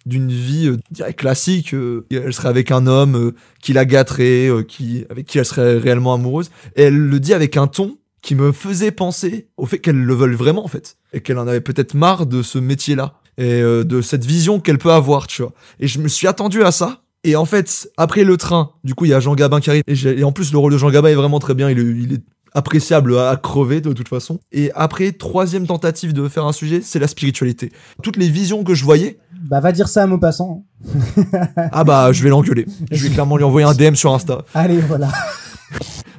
d'une vie euh, classique euh, elle serait avec un homme euh, qui la gâterait euh, qui avec qui elle serait réellement amoureuse. Et elle le dit avec un ton qui me faisait penser au fait qu'elle le veuille vraiment en fait. Et qu'elle en avait peut-être marre de ce métier là et euh, de cette vision qu'elle peut avoir tu vois. Et je me suis attendu à ça. Et en fait après le train du coup il y a Jean Gabin qui arrive. Et, en plus le rôle de Jean Gabin est vraiment très bien. Il est, il est appréciable à crever de toute façon. Et après troisième tentative de faire un sujet c'est la spiritualité. Toutes les visions que je voyais. Bah, va dire ça à Maupassant. ah bah je vais l'engueuler. Je vais *laughs* clairement lui envoyer un DM sur Insta. Allez, voilà. *laughs*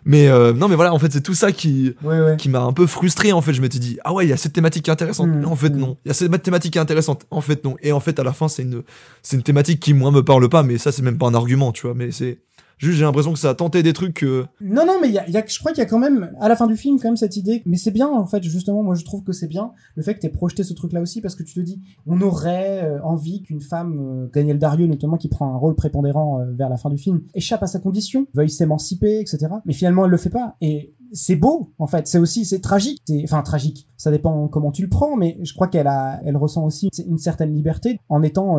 mais euh, non mais voilà en fait c'est tout ça qui Ouais, ouais. qui m'a un peu frustré en fait. Je m'étais dit ah ouais il y a cette thématique qui est intéressante. Mm, Mais en fait mm. non. Il y a cette thématique qui est intéressante. En fait non. Et en fait à la fin c'est une c'est une thématique qui moi me parle pas mais ça c'est même pas un argument tu vois. Mais c'est juste j'ai l'impression que ça a tenté des trucs que Non, non, mais y a, y a- je crois qu'il y a quand même, à la fin du film, quand même cette idée. Mais c'est bien, en fait, justement, moi je trouve que c'est bien le fait que t'aies projeté ce truc-là aussi, parce que tu te dis, on aurait euh, envie qu'une femme, euh, Daniel Dario notamment, qui prend un rôle prépondérant euh, vers la fin du film, échappe à sa condition, veuille s'émanciper, etc. Mais finalement, elle le fait pas. Et c'est beau, en fait. C'est aussi, c'est tragique. Enfin, tragique. Ça dépend comment tu le prends, mais je crois qu'elle a, elle ressent aussi une certaine liberté en étant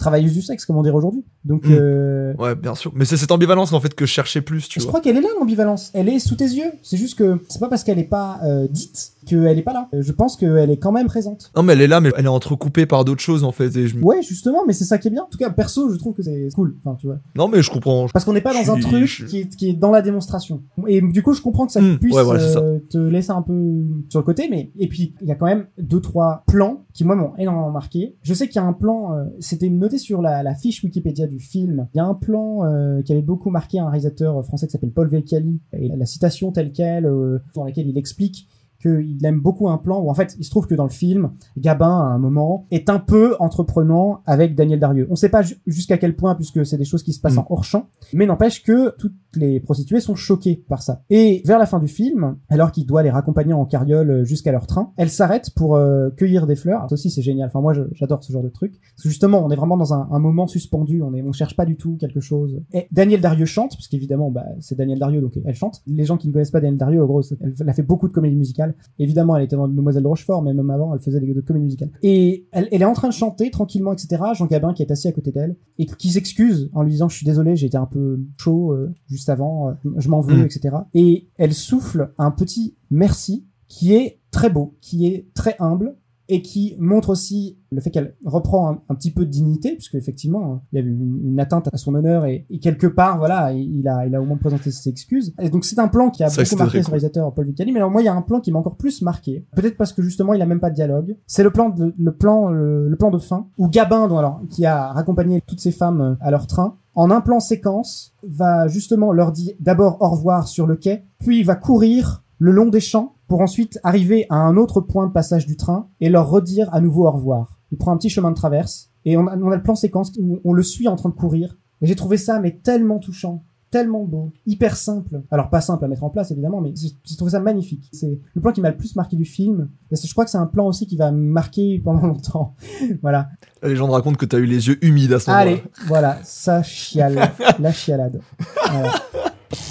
travailleuse du sexe, comme on dirait aujourd'hui. Donc, Mm. euh, ouais bien sûr mais c'est cette ambivalence en fait que je cherchais plus tu je vois crois qu'elle est là l'ambivalence. Elle est sous tes yeux. C'est juste que c'est pas parce qu'elle est pas euh, dite qu'elle est pas là. Euh, Je pense qu'elle est quand même présente. non mais elle est là mais elle est entrecoupée par d'autres choses en fait et je me- Ouais, justement, mais c'est ça qui est bien. En tout cas, perso, je trouve que c'est cool. Enfin, tu vois. non mais je comprends Parce qu'on n'est pas Je dans un truc je- qui, est, qui est dans la démonstration. Et du coup, je comprends que ça Mm, puisse ouais, voilà, c'est euh, te laisser un peu sur le côté, mais et puis il y a quand même deux trois plans qui moi m'ont énormément marqué. Je sais qu'il y a un plan, euh, c'était noté sur la, la fiche Wikipédia du film. Il y a un plan euh, qui avait beaucoup marqué un réalisateur français qui s'appelle Paul Vecchiali et la, la citation telle quelle euh, dans laquelle il explique qu'il aime beaucoup un plan où en fait il se trouve que dans le film Gabin à un moment est un peu entreprenant avec Daniel Darieux. On sait pas ju- jusqu'à quel point puisque c'est des choses qui se passent Mm. en hors champ, mais n'empêche que toutes les prostituées sont choquées par ça. Et vers la fin du film, alors qu'il doit les raccompagner en carriole euh, jusqu'à leur train, elle s'arrête pour euh, cueillir des fleurs. Ça aussi c'est génial. Enfin moi je- j'adore ce genre de truc. Parce que justement on est vraiment dans un, un moment suspendu. On est on cherche pas du tout quelque chose. Et Daniel Darieux chante parce qu'évidemment bah, c'est Daniel Darieux donc elle chante. Les gens qui ne connaissent pas Daniel Darieux, en gros, elle a fait beaucoup de comédies musicales. Évidemment elle était dans Demoiselle de Rochefort, mais même avant elle faisait des de comédies musicales. Et elle, elle est en train de chanter tranquillement etc. Jean Gabin qui est assis à côté d'elle et qui s'excuse en lui disant je suis désolé j'ai été un peu chaud euh, juste avant, euh, je m'en veux Mm. etc. Et elle souffle un petit merci qui est très beau, qui est très humble et qui montre aussi le fait qu'elle reprend un, un petit peu de dignité, puisque effectivement, il y a eu une, une atteinte à son honneur et, et quelque part, voilà, il a, il a au moins présenté ses excuses. Et donc c'est un plan qui a beaucoup marqué très ce réalisateur Paul Vicali, mais alors moi il y a un plan qui m'a encore plus marqué. Peut-être parce que justement il a même pas de dialogue. C'est le plan de, le plan, le, le plan de fin où Gabin, donc, alors, qui a raccompagné toutes ces femmes euh, à leur train, en un plan séquence, va justement leur dire d'abord au revoir sur le quai, puis il va courir le long des champs pour ensuite arriver à un autre point de passage du train et leur redire à nouveau au revoir. Il prend un petit chemin de traverse et on a, on a le plan séquence où on le suit en train de courir. Et j'ai trouvé ça mais tellement touchant, tellement beau, hyper simple. Alors pas simple à mettre en place évidemment, mais j'ai trouvé ça magnifique. C'est le plan qui m'a le plus marqué du film. Et je crois que c'est un plan aussi qui va me marquer pendant longtemps. *laughs* voilà. La légende raconte que t'as eu les yeux humides à ce moment-là. Allez, voilà, ça chiale, *laughs* la chialade. Voilà.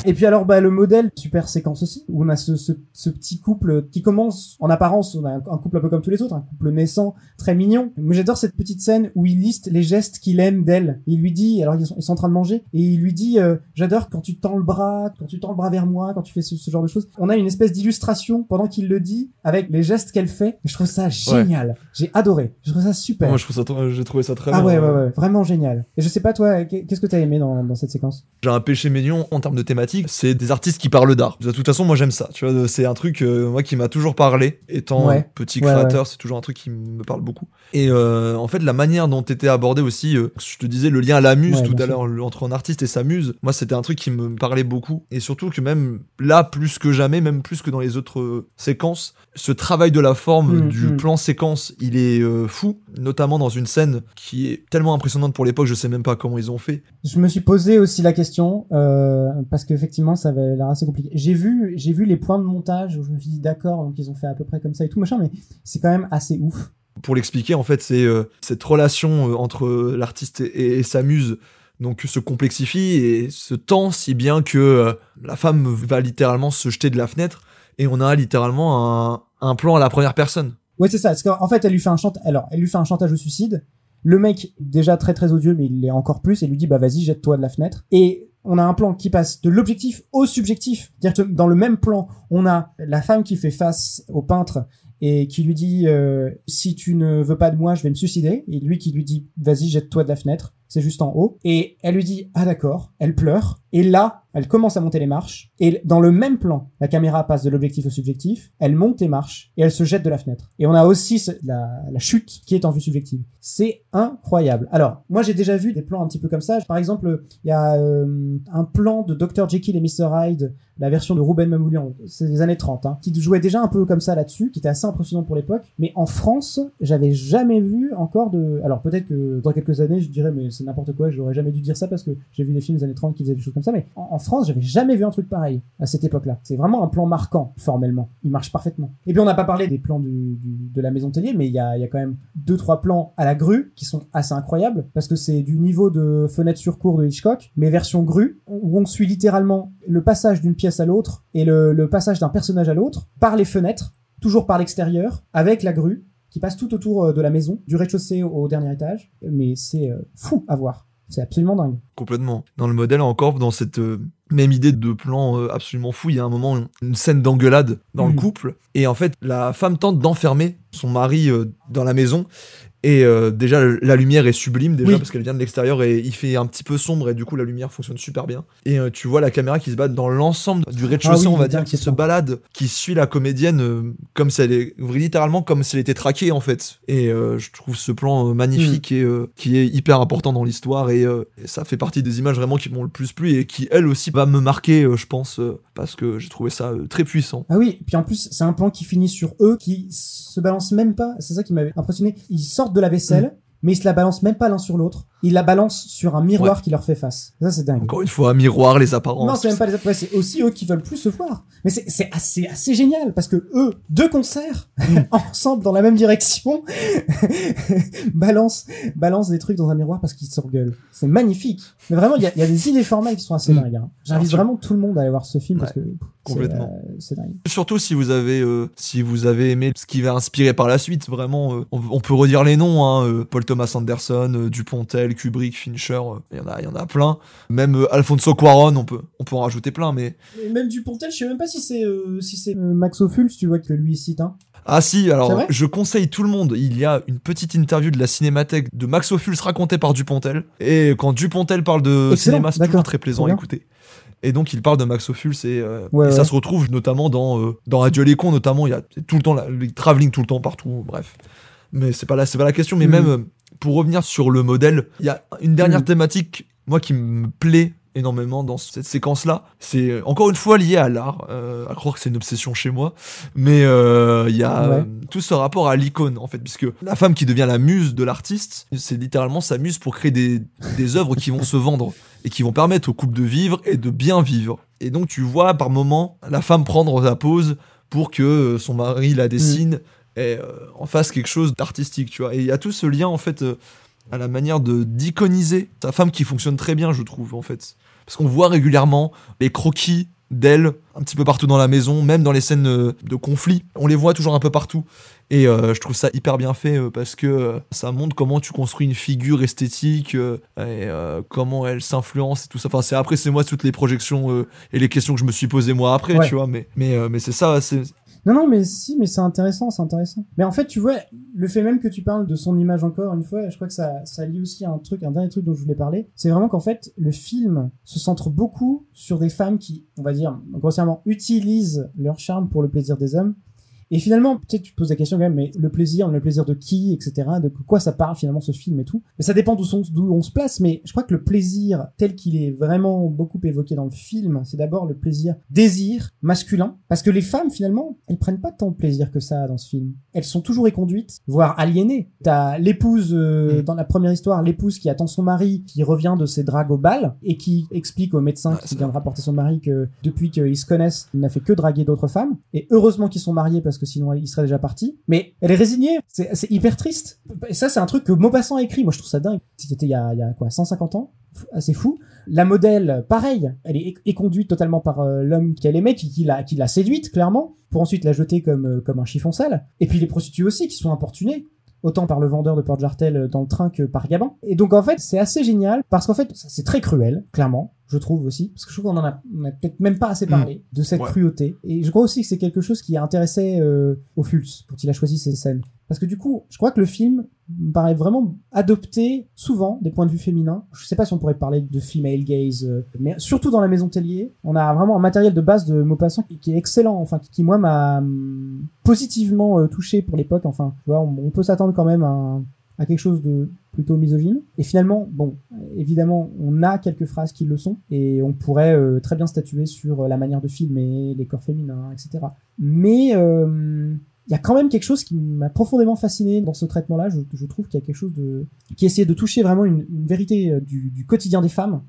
Et puis alors, bah, le modèle, super séquence aussi, où on a ce, ce, ce petit couple qui commence, en apparence, on a un, couple un peu comme tous les autres, un couple naissant, très mignon. Mais j'adore cette petite scène où il liste les gestes qu'il aime d'elle. Il lui dit, alors ils sont, ils sont en train de manger, et il lui dit, euh, j'adore quand tu tends le bras, quand tu tends le bras vers moi, quand tu fais ce, ce genre de choses. On a une espèce d'illustration pendant qu'il le dit, avec les gestes qu'elle fait. Et je trouve ça génial. J'ai adoré. Je trouve ça super. Moi, je trouve ça, j'ai trouvé ça très Ah bien. ouais, ouais, ouais, vraiment génial. Et je sais pas, toi, qu'est- qu'est-ce que t'as aimé dans, dans cette séquence? J'ai un péché mignon en termes de thématique, c'est des artistes qui parlent d'art. De toute façon, moi j'aime ça. Tu vois, c'est un truc euh, moi qui m'a toujours parlé. Étant Ouais. petit Ouais, créateur, c'est toujours un truc qui me parle beaucoup. Et euh, en fait, la manière dont était abordé aussi, euh, je te disais le lien à la muse tout à l'heure entre un artiste et sa muse. Moi, c'était un truc qui me parlait beaucoup. Et surtout que même là, plus que jamais, même plus que dans les autres séquences, ce travail de la forme Mm, du mm. plan séquence, il est fou. Notamment dans une scène qui est tellement impressionnante pour l'époque. Je sais même pas comment ils ont fait. Je me suis posé aussi la question, euh, parce qu'effectivement, ça avait l'air assez compliqué. J'ai vu, j'ai vu les points de montage où je me suis dit, d'accord, donc ils ont fait à peu près comme ça et tout, machin, mais c'est quand même assez ouf. pour l'expliquer, en fait, c'est euh, cette relation euh, entre l'artiste et, et sa muse donc se complexifie et se tend si bien que euh, la femme va littéralement se jeter de la fenêtre et on a littéralement un, un plan à la première personne. Ouais, c'est ça. Parce qu'en fait, elle lui fait un chant, alors, elle lui fait un chantage au suicide. Le mec, déjà très très odieux, mais il l'est encore plus, et lui dit, bah vas-y, jette-toi de la fenêtre. Et on a un plan qui passe de l'objectif au subjectif. Dans le même plan, on a la femme qui fait face au peintre et qui lui dit, euh, si tu ne veux pas de moi, je vais me suicider. Et lui qui lui dit, vas-y, jette-toi de la fenêtre. C'est juste en haut. Et elle lui dit, ah d'accord. Elle pleure. Et là, elle commence à monter les marches. Et dans le même plan, la caméra passe de l'objectif au subjectif. Elle monte les marches et elle se jette de la fenêtre. Et on a aussi la chute qui est en vue subjective. C'est incroyable. Alors, moi j'ai déjà vu des plans un petit peu comme ça. Par exemple, il y a euh, un plan de Dr. Jekyll et Mr. Hyde, la version de Ruben Mamoulian, c'est des années 30, hein, qui jouait déjà un peu comme ça là-dessus, qui était assez impressionnant pour l'époque. Mais en France, j'avais jamais vu encore de... Alors peut-être que dans quelques années, je dirais, mais c'est n'importe quoi, j'aurais jamais dû dire ça parce que j'ai vu des films des années 30 qui faisaient des choses comme ça, mais en, en J'avais jamais vu un truc pareil à cette époque-là. C'est vraiment un plan marquant, formellement. Il marche parfaitement. Et puis on n'a pas parlé des plans de la maison Tellier, mais il y a, quand même deux, trois plans à la grue qui sont assez incroyables, parce que c'est du niveau de fenêtre sur cour de Hitchcock, mais version grue, où on suit littéralement le passage d'une pièce à l'autre et le, passage d'un personnage à l'autre par les fenêtres, toujours par l'extérieur, avec la grue qui passe tout autour euh, de la maison, du rez-de-chaussée au, au dernier étage. Mais c'est euh, fou à voir. C'est absolument dingue. Complètement. Dans le modèle, encore, dans cette euh, même idée de plan euh, absolument fou, il y a un moment, une scène d'engueulade dans le Mhm. couple. Et en fait, la femme tente d'enfermer son mari euh, dans la maison. Et euh, déjà, la lumière est sublime, déjà, Oui. parce qu'elle vient de l'extérieur et il fait un petit peu sombre, et du coup, la lumière fonctionne super bien. Et euh, tu vois la caméra qui se bat dans l'ensemble du rez-de-chaussée, Ah oui, on va dire, qui se balade, qui suit la comédienne euh, comme si elle est, littéralement comme si elle était traquée, en fait. Et euh, je trouve ce plan euh, magnifique et euh, qui est hyper important dans l'histoire, et, euh, et ça fait partie des images vraiment qui m'ont le plus plu et qui, elle aussi, va me marquer, je pense, parce que j'ai trouvé ça euh, très puissant. Ah oui, et puis en plus, c'est un plan qui finit sur eux, qui se balance même pas. C'est ça qui m'avait impressionné. Ils sortent de la vaisselle, mais ils se la balancent même pas l'un sur l'autre. Ils la balancent sur un miroir qui leur fait face. Ça, c'est dingue. Encore une fois, un miroir, les apparences. Non, c'est même pas les après, c'est aussi eux qui veulent plus se voir. Mais c'est assez, assez génial parce que eux, deux concerts *laughs* ensemble dans la même direction, *laughs* balancent, balancent des trucs dans un miroir parce qu'ils s'engueulent. C'est magnifique. Mais vraiment, il y a, il y a des idées formelles qui sont assez Mm. dingues. hein. J'invite vraiment tout le monde à aller voir ce film parce que c'est, Complètement. euh, c'est dingue. Surtout si vous avez euh, si vous avez aimé ce qui va inspirer par la suite, vraiment, euh, on, on peut redire les noms, hein, Paul Thomas Anderson, Dupontel, Kubrick, Fincher, euh, il y en a, il y en a plein. Même euh, Alfonso Cuarón, on peut, on peut en rajouter plein, mais Et même du Pontel, je sais même pas si c'est euh, si c'est euh, Max Ophuls, tu vois que lui cite. Hein. Ah si, alors je conseille tout le monde. Il y a une petite interview de la cinémathèque de Max Ophuls racontée par Dupontel. Et quand Dupontel parle de Excellent, cinéma, c'est toujours très plaisant à écouter. Et donc il parle de Max Ophuls et, euh, Ouais, et ça se retrouve notamment dans euh, dans Adieu les cons notamment. Il y a tout le temps la- le travelling tout le temps partout. Bref, mais c'est pas là, c'est pas la question. Mais Mhm. même euh, pour revenir sur le modèle, il y a une dernière Mhm. thématique moi qui me plaît énormément dans cette séquence là c'est euh, encore une fois lié à l'art euh, à croire que c'est une obsession chez moi mais euh, il y a Ouais. euh, tout ce rapport à l'icône en fait puisque la femme qui devient la muse de l'artiste c'est littéralement sa muse pour créer des, des œuvres qui vont se vendre et qui vont permettre au couple de vivre et de bien vivre et donc tu vois par moment la femme prendre sa pause pour que son mari la dessine et euh, en fasse quelque chose d'artistique tu vois et il y a tout ce lien en fait euh, à la manière de d'iconiser sa femme qui fonctionne très bien je trouve en fait parce qu'on voit régulièrement les croquis d'elle un petit peu partout dans la maison, même dans les scènes euh, de conflit. On les voit toujours un peu partout. Et euh, je trouve ça hyper bien fait parce que ça montre comment tu construis une figure esthétique et euh, comment elle s'influence et tout ça. Enfin, c'est après, c'est moi toutes les projections euh, et les questions que je me suis posées moi après, Ouais. tu vois. Mais, mais, mais c'est ça, c'est. Non, non, mais si, mais c'est intéressant, c'est intéressant. Mais en fait, tu vois, le fait même que tu parles de son image encore une fois, je crois que ça, ça lie aussi à un truc, un dernier truc dont je voulais parler. C'est vraiment qu'en fait, le film se centre beaucoup sur des femmes qui, on va dire, grossièrement, utilisent leur charme pour le plaisir des hommes. Et finalement, peut-être tu te poses la question quand même, mais le plaisir, le plaisir de qui, etc., de quoi ça parle finalement ce film et tout. Mais ça dépend d'où on se place, mais je crois que le plaisir tel qu'il est vraiment beaucoup évoqué dans le film, c'est d'abord le plaisir désir masculin, parce que les femmes finalement, elles prennent pas tant de plaisir que ça dans ce film. Elles sont toujours éconduites, voire aliénées. T'as l'épouse euh, Mm. dans la première histoire, l'épouse qui attend son mari, qui revient de ses dragues au bal et qui explique au médecin qui vient de rapporter son mari que depuis qu'ils se connaissent, il n'a fait que draguer d'autres femmes. Et heureusement qu'ils sont mariés parce que sinon il serait déjà parti. Mais elle est résignée. C'est hyper triste. Et ça, c'est un truc que Maupassant a écrit. Moi, je trouve ça dingue. C'était il y a, il y a quoi, 150 ans assez fou. La modèle, pareil, elle est éconduite totalement par euh, l'homme qu'elle aimait, qui, qui l'a qui l'a séduite clairement, pour ensuite la jeter comme euh, comme un chiffon sale. Et puis les prostituées aussi qui sont importunées autant par le vendeur de Port Jartel euh, dans le train que par Gabin. Et donc en fait, c'est assez génial parce qu'en fait, c'est très cruel, clairement, je trouve aussi, parce que je trouve qu'on en a, a peut-être même pas assez parlé de cette Ouais. cruauté. Et je crois aussi que c'est quelque chose qui a intéressé euh, Fulz quand il a choisi ces scènes. Parce que du coup, je crois que le film me paraît vraiment adopter souvent des points de vue féminins. Je sais pas si on pourrait parler de female gaze, euh, mais surtout dans la maison Tellier, on a vraiment un matériel de base de Maupassant qui, qui est excellent, enfin qui, qui, moi m'a hum, positivement euh, touché pour l'époque. Enfin, tu vois, on, on peut s'attendre quand même à, un- à quelque chose de plutôt misogyne. Et finalement, bon, évidemment, on a quelques phrases qui le sont, et on pourrait euh, très bien statuer sur euh, la manière de filmer, les corps féminins, etc. Mais euh, il y a quand même quelque chose qui m'a profondément fasciné dans ce traitement-là. Je, je trouve qu'il y a quelque chose de qui essayait de toucher vraiment une, vérité du, du quotidien des femmes.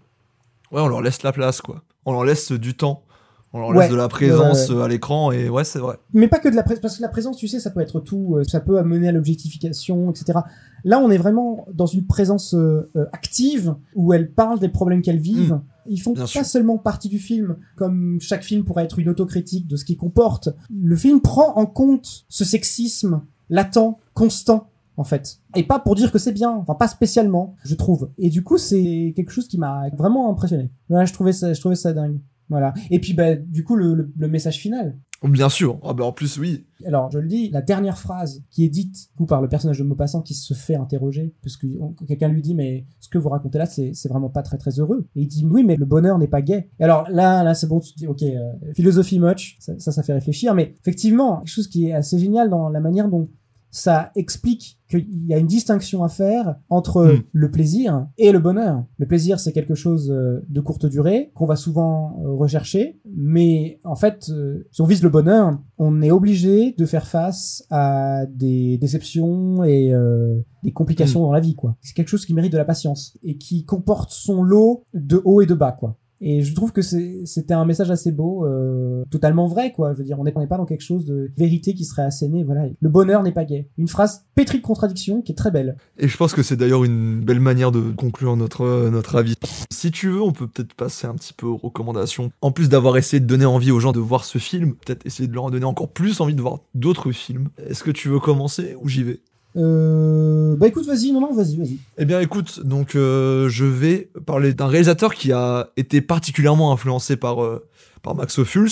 Ouais, on leur laisse la place, quoi. On leur laisse du temps. On leur Ouais. laisse de la présence euh, à l'écran, et ouais, c'est vrai. mais pas que de la présence, parce que la présence, tu sais, ça peut être tout, euh, ça peut amener à l'objectification, etc. Là, on est vraiment dans une présence euh, active où elles parlent des problèmes qu'elles vivent. Ils font pas sûr. seulement partie du film, comme chaque film pourrait être une autocritique de ce qu'il comporte. Le film prend en compte ce sexisme latent, constant, en fait. Et pas pour dire que c'est bien, enfin pas spécialement, je trouve. Et du coup, c'est quelque chose qui m'a vraiment impressionné. Voilà, je trouvais ça, je trouvais ça dingue. Voilà. Et puis, bah, du coup, le, le- le message final, Bien sûr. Ah bah, en plus, oui. alors, je le dis, la dernière phrase qui est dite du coup, par le personnage de Maupassant qui se fait interroger, parce que quelqu'un lui dit, mais ce que vous racontez là, c'est c'est vraiment pas très très heureux. Et il dit, oui, mais le bonheur n'est pas gay. Et alors là, là, c'est bon, tu te dis, ok, euh, philosophie much, ça, ça, ça fait réfléchir, mais effectivement, quelque chose qui est assez génial dans la manière dont ça explique qu'il y a une distinction à faire entre Mm. le plaisir et le bonheur. Le plaisir, c'est quelque chose euh, de courte durée qu'on va souvent euh, rechercher, mais en fait, euh, si on vise le bonheur, on est obligé de faire face à des déceptions et euh, des complications dans la vie, quoi. C'est quelque chose qui mérite de la patience et qui comporte son lot de haut et de bas, quoi. Et je trouve que c'était un message assez beau, euh, totalement vrai, quoi. Je veux dire, on n'est pas dans quelque chose de vérité qui serait asséné, voilà. Le bonheur n'est pas gay. Une phrase pétrie de contradiction qui est très belle. Et je pense que c'est d'ailleurs une belle manière de conclure notre, notre avis. Si tu veux, on peut peut-être passer un petit peu aux recommandations. En plus d'avoir essayé de donner envie aux gens de voir ce film, peut-être essayer de leur en donner encore plus envie de voir d'autres films. Est-ce que tu veux commencer ou j'y vais? Euh, bah écoute, vas-y, non, non, vas-y, vas-y. Eh bien, écoute, donc euh, je vais parler d'un réalisateur qui a été particulièrement influencé par, euh, par Max Ophuls.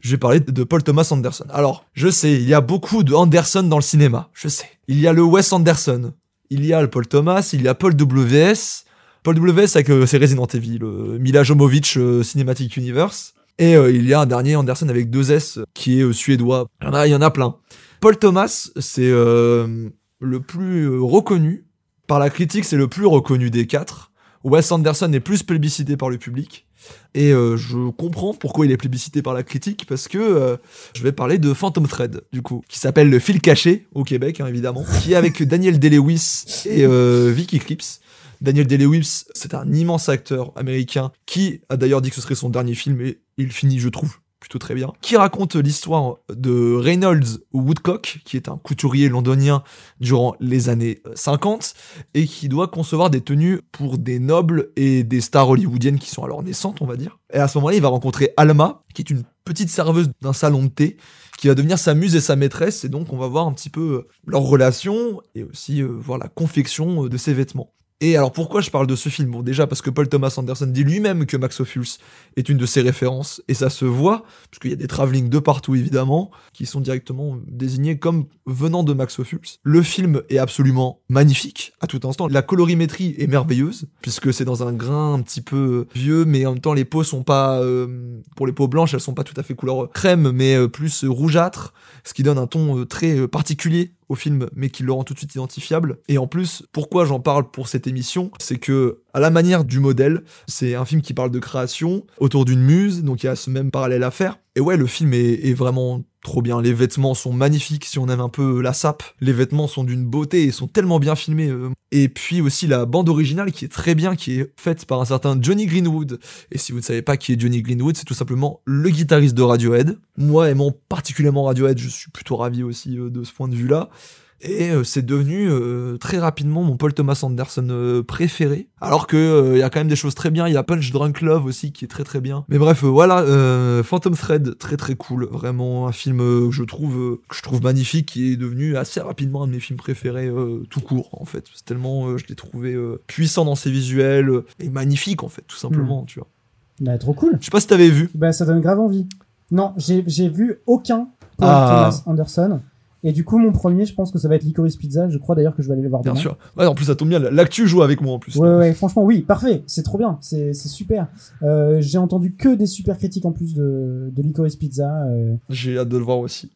Je vais parler de Paul Thomas Anderson. Alors, je sais, il y a beaucoup de Anderson dans le cinéma, je sais. Il y a le Wes Anderson, il y a le Paul Thomas, il y a Paul W.S., Paul W.S. avec euh, ses Resident Evil, euh, Mila Jovovich euh, Cinematic Universe. Et euh, il y a un dernier Anderson avec deux S qui est euh, suédois. Il y en a, il y en a plein. Paul Thomas, c'est euh, le plus euh, reconnu. Par la critique, c'est le plus reconnu des quatre. Wes Anderson est plus plébiscité par le public. Et euh, je comprends pourquoi il est plébiscité par la critique, parce que euh, je vais parler de Phantom Thread, du coup, qui s'appelle Le Fil Caché, au Québec, hein, évidemment, qui est avec Daniel Day-Lewis et euh, Vicky Krieps. Daniel Day-Lewis, c'est un immense acteur américain qui a d'ailleurs dit que ce serait son dernier film, et il finit, je trouve, plutôt très bien, qui raconte l'histoire de Reynolds Woodcock, qui est un couturier londonien durant les années euh, 50, et qui doit concevoir des tenues pour des nobles et des stars hollywoodiennes qui sont alors naissantes, on va dire. Et à ce moment-là, il va rencontrer Alma, qui est une petite serveuse d'un salon de thé, qui va devenir sa muse et sa maîtresse, et donc on va voir un petit peu leur relation, et aussi euh, voir la confection euh, de ses vêtements. Et alors pourquoi je parle de ce film? Bon déjà parce que Paul Thomas Anderson dit lui-même que Max Ophuls est une de ses références, et ça se voit, puisqu'il y a des travelling de partout évidemment, qui sont directement désignés comme venant de Max Ophuls. Le film est absolument magnifique à tout instant, la colorimétrie est merveilleuse, puisque c'est dans un grain un petit peu vieux, mais en même temps les peaux sont pas, euh, pour les peaux blanches, elles sont pas tout à fait couleur crème, mais euh, plus rougeâtre, ce qui donne un ton euh, très particulier au film, mais qui le rend tout de suite identifiable. Et en plus, pourquoi j'en parle pour cette émission, c'est que, à la manière du modèle, c'est un film qui parle de création autour d'une muse, donc il y a ce même parallèle à faire. Et ouais, le film est, est vraiment trop bien. Les vêtements sont magnifiques si on aime un peu la sape. Les vêtements sont d'une beauté et sont tellement bien filmés. euh. Et puis aussi la bande originale qui est très bien, qui est faite par un certain Johnny Greenwood. Et si vous ne savez pas qui est Johnny Greenwood, c'est tout simplement le guitariste de Radiohead. Moi, aimant particulièrement Radiohead, je suis plutôt ravi aussi euh, de ce point de vue-là. Et euh, c'est devenu euh, très rapidement mon Paul Thomas Anderson euh, préféré. Alors que il y a quand même des choses très bien. Il y a Punch Drunk Love aussi qui est très très bien. Mais bref, voilà, Phantom Thread, très très cool. Vraiment un film que je trouve que je trouve magnifique, qui est devenu assez rapidement un de mes films préférés tout court en fait. C'est tellement je l'ai trouvé puissant dans ses visuels et magnifique en fait, tout simplement. Tu vois. Bah, trop cool. Je sais pas si t'avais vu. Bah, ça donne grave envie. Non, j'ai j'ai vu aucun Paul Ah. Thomas Anderson. Et du coup, mon premier, je pense que ça va être Licorice Pizza. Je crois d'ailleurs que je vais aller le voir Bien demain. sûr. Ouais, en plus ça tombe bien. L'actu joue avec moi en plus. Ouais, ouais, franchement, oui, parfait. C'est trop bien. C'est c'est super. Euh, j'ai entendu que des super critiques en plus de, de Licorice Pizza. euh. J'ai hâte de le voir aussi.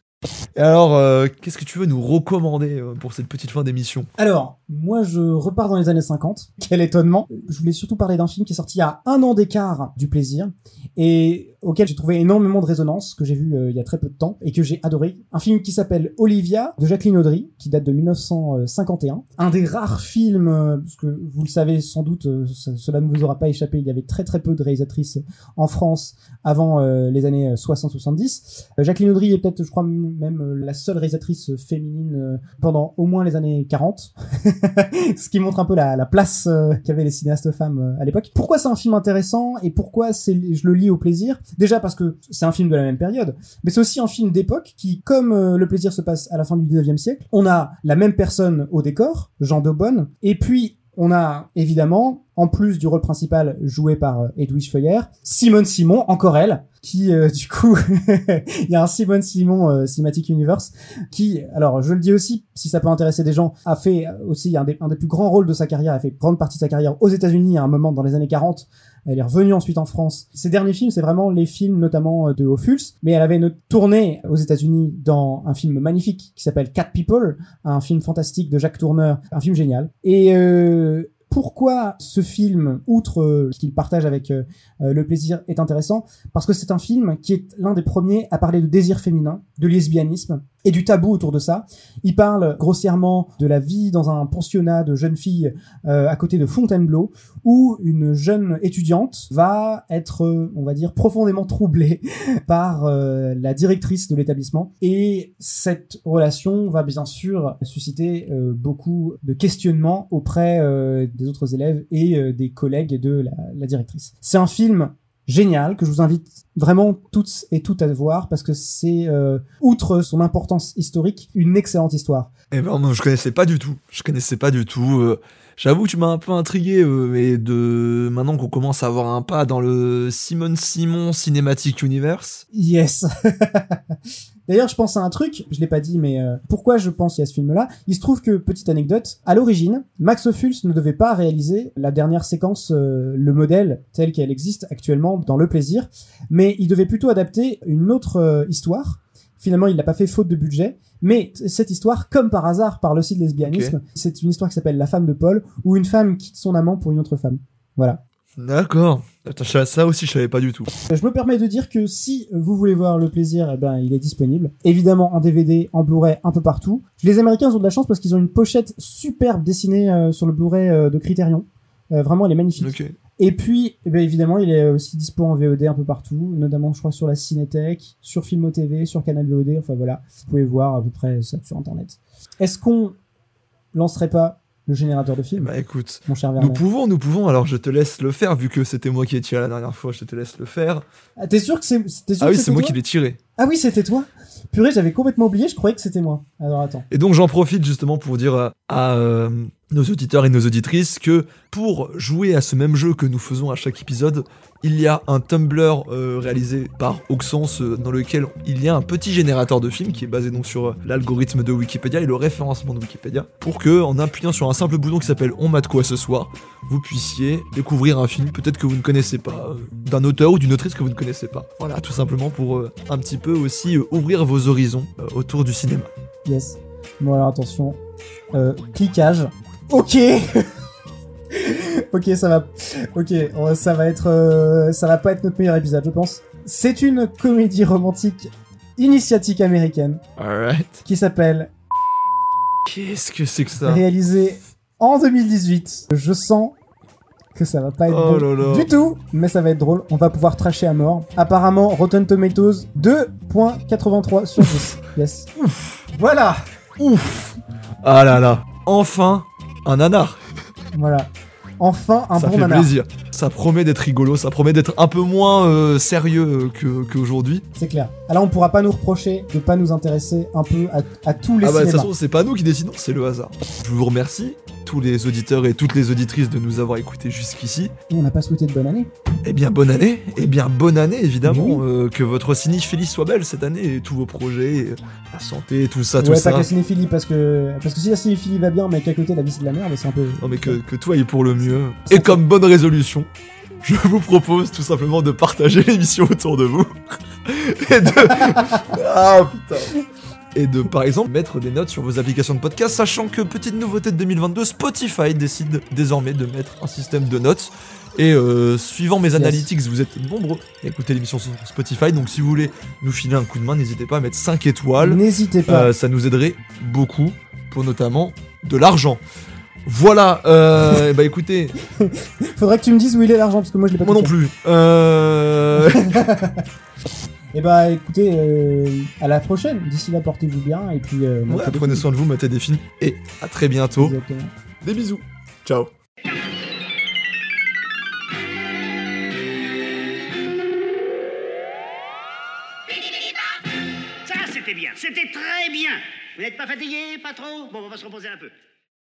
Et alors, euh, qu'est-ce que tu veux nous recommander euh, pour cette petite fin d'émission? Alors, moi, je repars dans les années 50. *laughs* Quel étonnement. Je voulais surtout parler d'un film qui est sorti à un an d'écart du plaisir et auquel j'ai trouvé énormément de résonance, que j'ai vu euh, il y a très peu de temps et que j'ai adoré. Un film qui s'appelle Olivia de Jacqueline Audry, qui date de 1951. Un des rares films, parce que vous le savez sans doute, cela ne vous aura pas échappé, il y avait très très peu de réalisatrices en France avant les années 60-70. Euh, Jacqueline Audry est peut-être, je crois, même euh, la seule réalisatrice féminine euh, pendant au moins les années 40. *laughs* ce qui montre un peu la, la place euh, qu'avaient les cinéastes femmes à l'époque. Pourquoi c'est un film intéressant et pourquoi c'est, je le lis au plaisir? Déjà parce que c'est un film de la même période, mais c'est aussi un film d'époque qui, comme le plaisir se passe à la fin du 19e siècle, on a la même personne au décor, Jean Daubonne, et puis on a évidemment, en plus du rôle principal joué par euh, Edwige Feuillère, Simone Simon, encore elle, qui euh, *laughs* du coup, il y a un Simone Simon euh, Cinematic Universe qui, alors je le dis aussi, si ça peut intéresser des gens, a fait aussi un des, un des plus grands rôles de sa carrière, a fait grande partie de sa carrière aux États-Unis à un moment dans les années 40. Elle est revenue ensuite en France. Ses derniers films, c'est vraiment les films notamment euh, de Ophuls, mais elle avait une tournée aux États-Unis dans un film magnifique qui s'appelle Cat People, un film fantastique de Jacques Tourneur, un film génial. Et euh, pourquoi ce film, outre euh, qu'il partage avec euh, euh, le plaisir, est intéressant Parce que c'est un film qui est l'un des premiers à parler de désir féminin, de lesbianisme et du tabou autour de ça. Il parle grossièrement de la vie dans un pensionnat de jeunes filles à côté de Fontainebleau, où une jeune étudiante va être, on va dire, profondément troublée *laughs* par la directrice de l'établissement. Et cette relation va bien sûr susciter beaucoup de questionnements auprès euh, des autres élèves et euh, des collègues de la, la directrice. C'est un film génial que je vous invite vraiment toutes et toutes à voir parce que c'est euh, outre son importance historique une excellente histoire. Eh ben non, je connaissais pas du tout. Je connaissais pas du tout. euh, J'avoue que tu m'as un peu intrigué, euh, mais de maintenant qu'on commence à avoir un pas dans le Simon Simon Cinematic Universe. Yes. *laughs* D'ailleurs, je pense à un truc, je l'ai pas dit, mais euh, pourquoi je pense à ce film-là? Il se trouve que, petite anecdote, à l'origine, Max Ophuls ne devait pas réaliser la dernière séquence, euh, le modèle tel qu'elle existe actuellement dans Le Plaisir, mais il devait plutôt adapter une autre euh, histoire. Finalement, il l'a pas fait faute de budget, mais cette histoire, comme par hasard, parle aussi de lesbianisme. C'est une histoire qui s'appelle La femme de Paul, où une femme quitte son amant pour une autre femme. Voilà. D'accord. Attends, ça- aussi, je savais pas du tout. Je me permets de dire que si vous voulez voir le plaisir, eh ben, il est disponible. Évidemment en DVD, en Blu-ray, un peu partout. Les Américains ont de la chance parce qu'ils ont une pochette superbe dessinée euh, sur le Blu-ray euh, de Criterion. Euh, vraiment, elle est magnifique. Et puis, eh ben, évidemment, il est aussi dispo en VOD un peu partout, notamment, je crois, sur la Cinétech, sur Filmo TV, sur Canal VOD. Enfin voilà, vous pouvez voir à peu près ça sur Internet. Est-ce qu'on lancerait pas le générateur de films, Bah écoute, mon cher nous pouvons, nous pouvons. Alors je te laisse le faire vu que c'était moi qui ai tiré la dernière fois. Je te laisse le faire. Ah, T'es sûr que c'est Ah oui, c'est moi qui l'ai tiré. Ah oui, c'était toi Purée, j'avais complètement oublié, je croyais que c'était moi. Alors attends. Et donc j'en profite justement pour dire à, à, euh, nos auditeurs et nos auditrices que pour jouer à ce même jeu que nous faisons à chaque épisode, il y a un Tumblr euh, réalisé par Auxence euh, dans lequel il y a un petit générateur de films qui est basé donc sur euh, l'algorithme de Wikipédia et le référencement de Wikipédia pour que en appuyant sur un simple bouton qui s'appelle On mate quoi ce soir, vous puissiez découvrir un film peut-être que vous ne connaissez pas, d'un auteur ou d'une autrice que vous ne connaissez pas. Voilà, tout simplement pour un petit peu aussi ouvrir vos horizons autour du cinéma. Yes. Bon alors attention. Cliquage. Ok *laughs* Ok, ça va. Ok, ça va être. euh, ça va pas être notre meilleur épisode, je pense. C'est une comédie romantique initiatique américaine Alright. qui s'appelle Qu'est-ce que c'est que ça? Réalisée en 2018. Je sens que ça va pas être Oh là là. du tout, mais ça va être drôle. On va pouvoir tracher à mort. Apparemment, Rotten Tomatoes 2.83 sur 10. *laughs* Yes. Voilà. Ouf Ah là là Enfin un nanar Voilà. Enfin, un Ça bon fait nanar. plaisir. Ça promet d'être rigolo, ça promet d'être un peu moins euh, sérieux que- qu'aujourd'hui. C'est clair. Alors on pourra pas nous reprocher de pas nous intéresser un peu à, à tous les ah bah de toute façon, c'est pas nous qui décidons, c'est le hasard. Je vous remercie, tous les auditeurs et toutes les auditrices, de nous avoir écoutés jusqu'ici. Et on n'a pas souhaité de bonne année. Eh bien, bonne année Eh bien, bonne année, évidemment. Oui. euh, que votre cinéphilie soit belle cette année, et tous vos projets, la santé, tout ça, tout ouais, ça. pas que la cinéphilie, parce que parce que si la cinéphilie va bien, mais qu'à côté la vie c'est de la merde, c'est un peu. Non mais que, que tout aille pour le mieux. Et comme bonne résolution, je vous propose tout simplement de partager *laughs* l'émission autour de vous. *laughs* Et de... Ah putain et de par exemple mettre des notes sur vos applications de podcast, sachant que petite nouveauté de 2022, Spotify décide désormais de mettre un système de notes. Et euh, suivant mes analytics, vous êtes nombreux à écouter l'émission sur Spotify, donc si vous voulez nous filer un coup de main, n'hésitez pas à mettre 5 étoiles. N'hésitez pas. Euh, ça nous aiderait beaucoup pour notamment de l'argent. Voilà, euh, bah *laughs* écoutez, Faudrait que tu me dises où il est l'argent, parce que moi je l'ai pas moi non plus. Euh... *laughs* Et bah écoutez, euh, à la prochaine. D'ici là, portez-vous bien et puis. Euh, ouais, prenez films. soin de vous, matez des films et à très bientôt. Exactement. Des bisous. Ciao. Ça, c'était bien. C'était très bien. Vous n'êtes pas fatigué, pas trop? Bon, on va se reposer un peu.